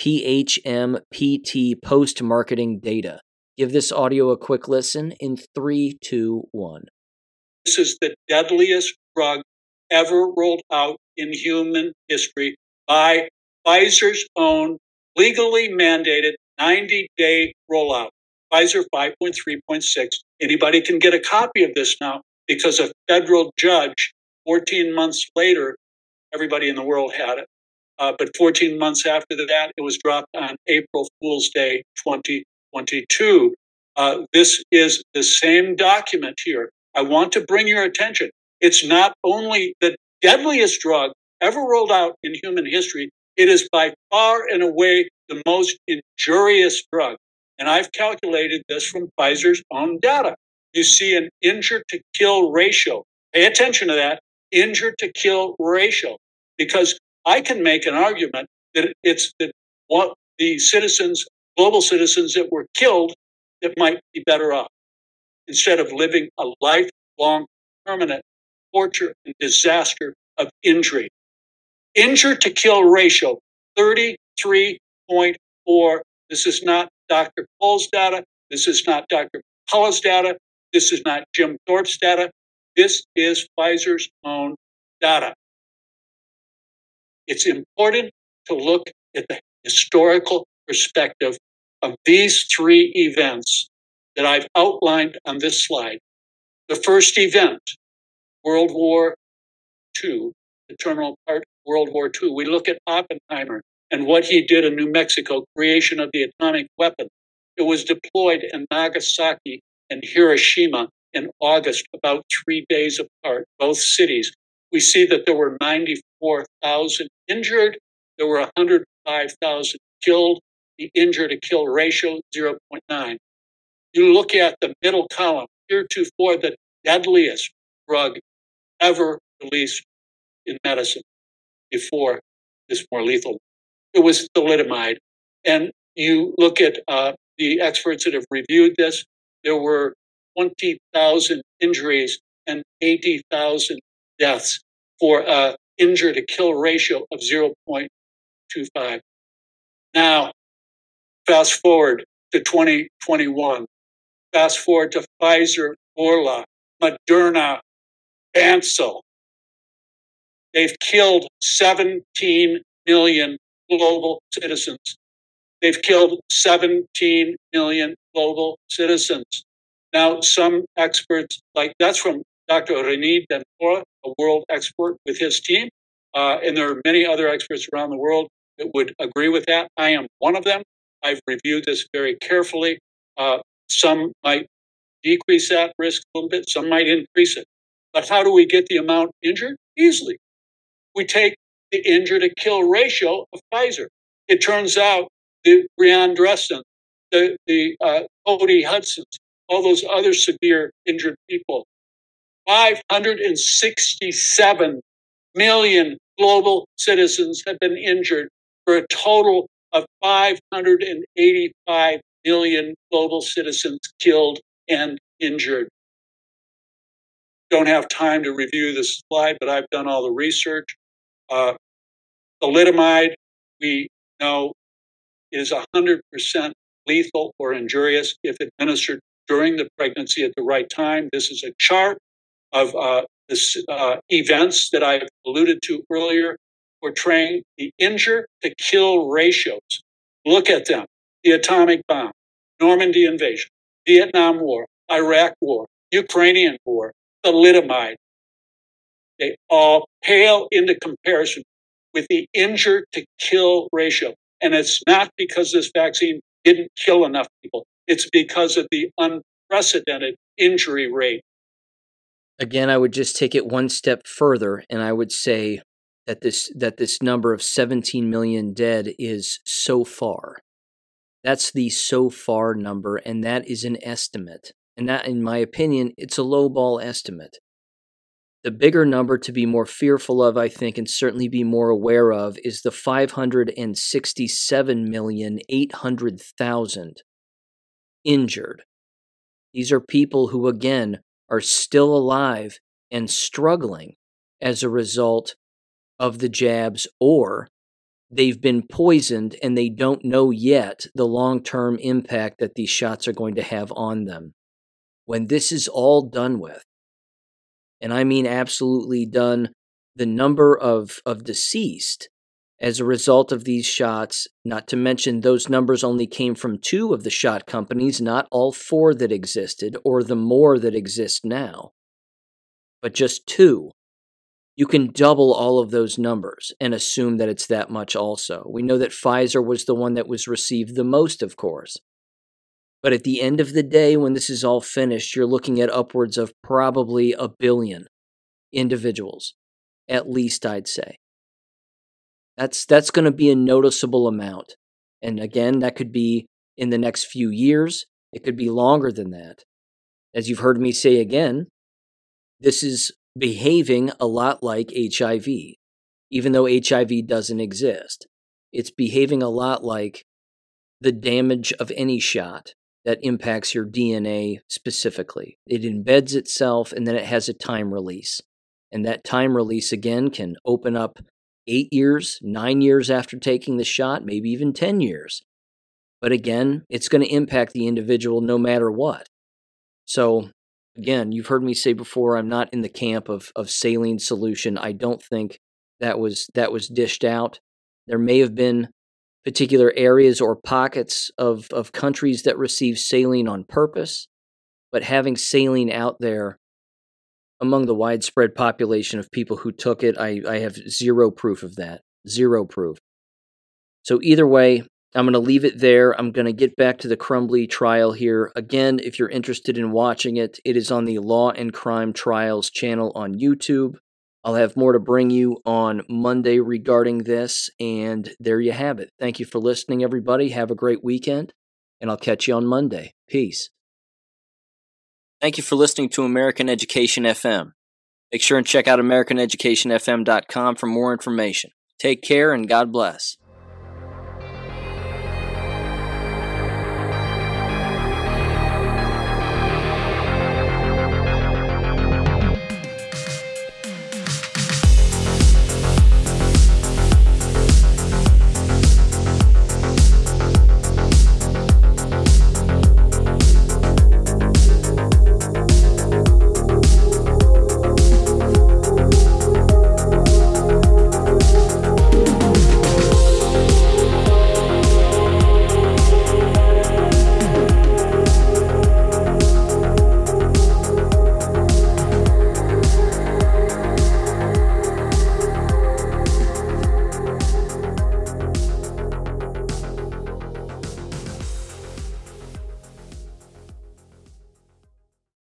PHMPT post marketing data. Give this audio a quick listen in three, two, one. This is the deadliest drug ever rolled out in human history by Pfizer's own legally mandated 90 day rollout. Pfizer 5.3.6. Anybody can get a copy of this now because a federal judge 14 months later, everybody in the world had it. Uh, but 14 months after that, it was dropped on April Fool's Day 2022. Uh, this is the same document here. I want to bring your attention. It's not only the deadliest drug ever rolled out in human history, it is by far and away the most injurious drug. And I've calculated this from Pfizer's own data. You see an injure to kill ratio. Pay attention to that injure to kill ratio, because I can make an argument that it's that what the citizens, global citizens that were killed, that might be better off instead of living a lifelong, permanent torture and disaster of injury. Injure to kill ratio 33.4. This is not Dr. Paul's data. This is not Dr. Paula's data. This is not Jim Thorpe's data. This is Pfizer's own data. It's important to look at the historical perspective of these three events that I've outlined on this slide. The first event, World War II, the terminal part of World War II. We look at Oppenheimer and what he did in New Mexico, creation of the atomic weapon. It was deployed in Nagasaki and Hiroshima in August, about three days apart, both cities. We see that there were 94,000 injured, there were 105,000 killed. The injured to kill ratio 0.9. You look at the middle column, heretofore the deadliest drug ever released in medicine before this more lethal. It was thalidomide. And you look at uh, the experts that have reviewed this, there were 20,000 injuries and 80,000 deaths for a injure to kill ratio of 0.25. Now, fast forward to 2021. Fast forward to Pfizer, Orla, Moderna, Ansel. They've killed 17 million global citizens. They've killed 17 million global citizens. Now, some experts, like that's from Dr. Reni Denfora, a world expert with his team, uh, and there are many other experts around the world that would agree with that. I am one of them. I've reviewed this very carefully. Uh, some might decrease that risk a little bit, some might increase it. But how do we get the amount injured? Easily. We take the injured to kill ratio of Pfizer. It turns out the Brianne Dressen, the, the uh, Cody Hudsons, all those other severe injured people, 567 million global citizens have been injured for a total of 585 million global citizens killed and injured. Don't have time to review this slide, but I've done all the research. Uh, thalidomide, we know, is 100% lethal or injurious if administered during the pregnancy at the right time. This is a chart of uh, uh, events that I alluded to earlier, portraying the injure to kill ratios. Look at them the atomic bomb, Normandy invasion, Vietnam War, Iraq War, Ukrainian War, thalidomide. They all pale into comparison with the injure to kill ratio. And it's not because this vaccine didn't kill enough people. It's because of the unprecedented injury rate. Again, I would just take it one step further and I would say that this that this number of 17 million dead is so far. That's the so far number and that is an estimate. And that in my opinion, it's a lowball estimate. The bigger number to be more fearful of, I think, and certainly be more aware of, is the 567,800,000 injured. These are people who, again, are still alive and struggling as a result of the jabs, or they've been poisoned and they don't know yet the long term impact that these shots are going to have on them. When this is all done with, and I mean absolutely done, the number of, of deceased as a result of these shots, not to mention those numbers only came from two of the shot companies, not all four that existed or the more that exist now, but just two. You can double all of those numbers and assume that it's that much also. We know that Pfizer was the one that was received the most, of course. But at the end of the day, when this is all finished, you're looking at upwards of probably a billion individuals, at least I'd say. That's that's going to be a noticeable amount. And again, that could be in the next few years. It could be longer than that. As you've heard me say again, this is behaving a lot like HIV, even though HIV doesn't exist. It's behaving a lot like the damage of any shot that impacts your DNA specifically. It embeds itself and then it has a time release. And that time release again can open up eight years, nine years after taking the shot, maybe even 10 years. But again, it's going to impact the individual no matter what. So, again, you've heard me say before, I'm not in the camp of, of saline solution. I don't think that was that was dished out. There may have been particular areas or pockets of, of countries that receive saline on purpose, but having saline out there among the widespread population of people who took it, I, I have zero proof of that. Zero proof. So, either way, I'm going to leave it there. I'm going to get back to the Crumbley trial here. Again, if you're interested in watching it, it is on the Law and Crime Trials channel on YouTube. I'll have more to bring you on Monday regarding this, and there you have it. Thank you for listening, everybody. Have a great weekend, and I'll catch you on Monday. Peace. Thank you for listening to American Education FM. Make sure and check out AmericanEducationFM.com for more information. Take care and God bless.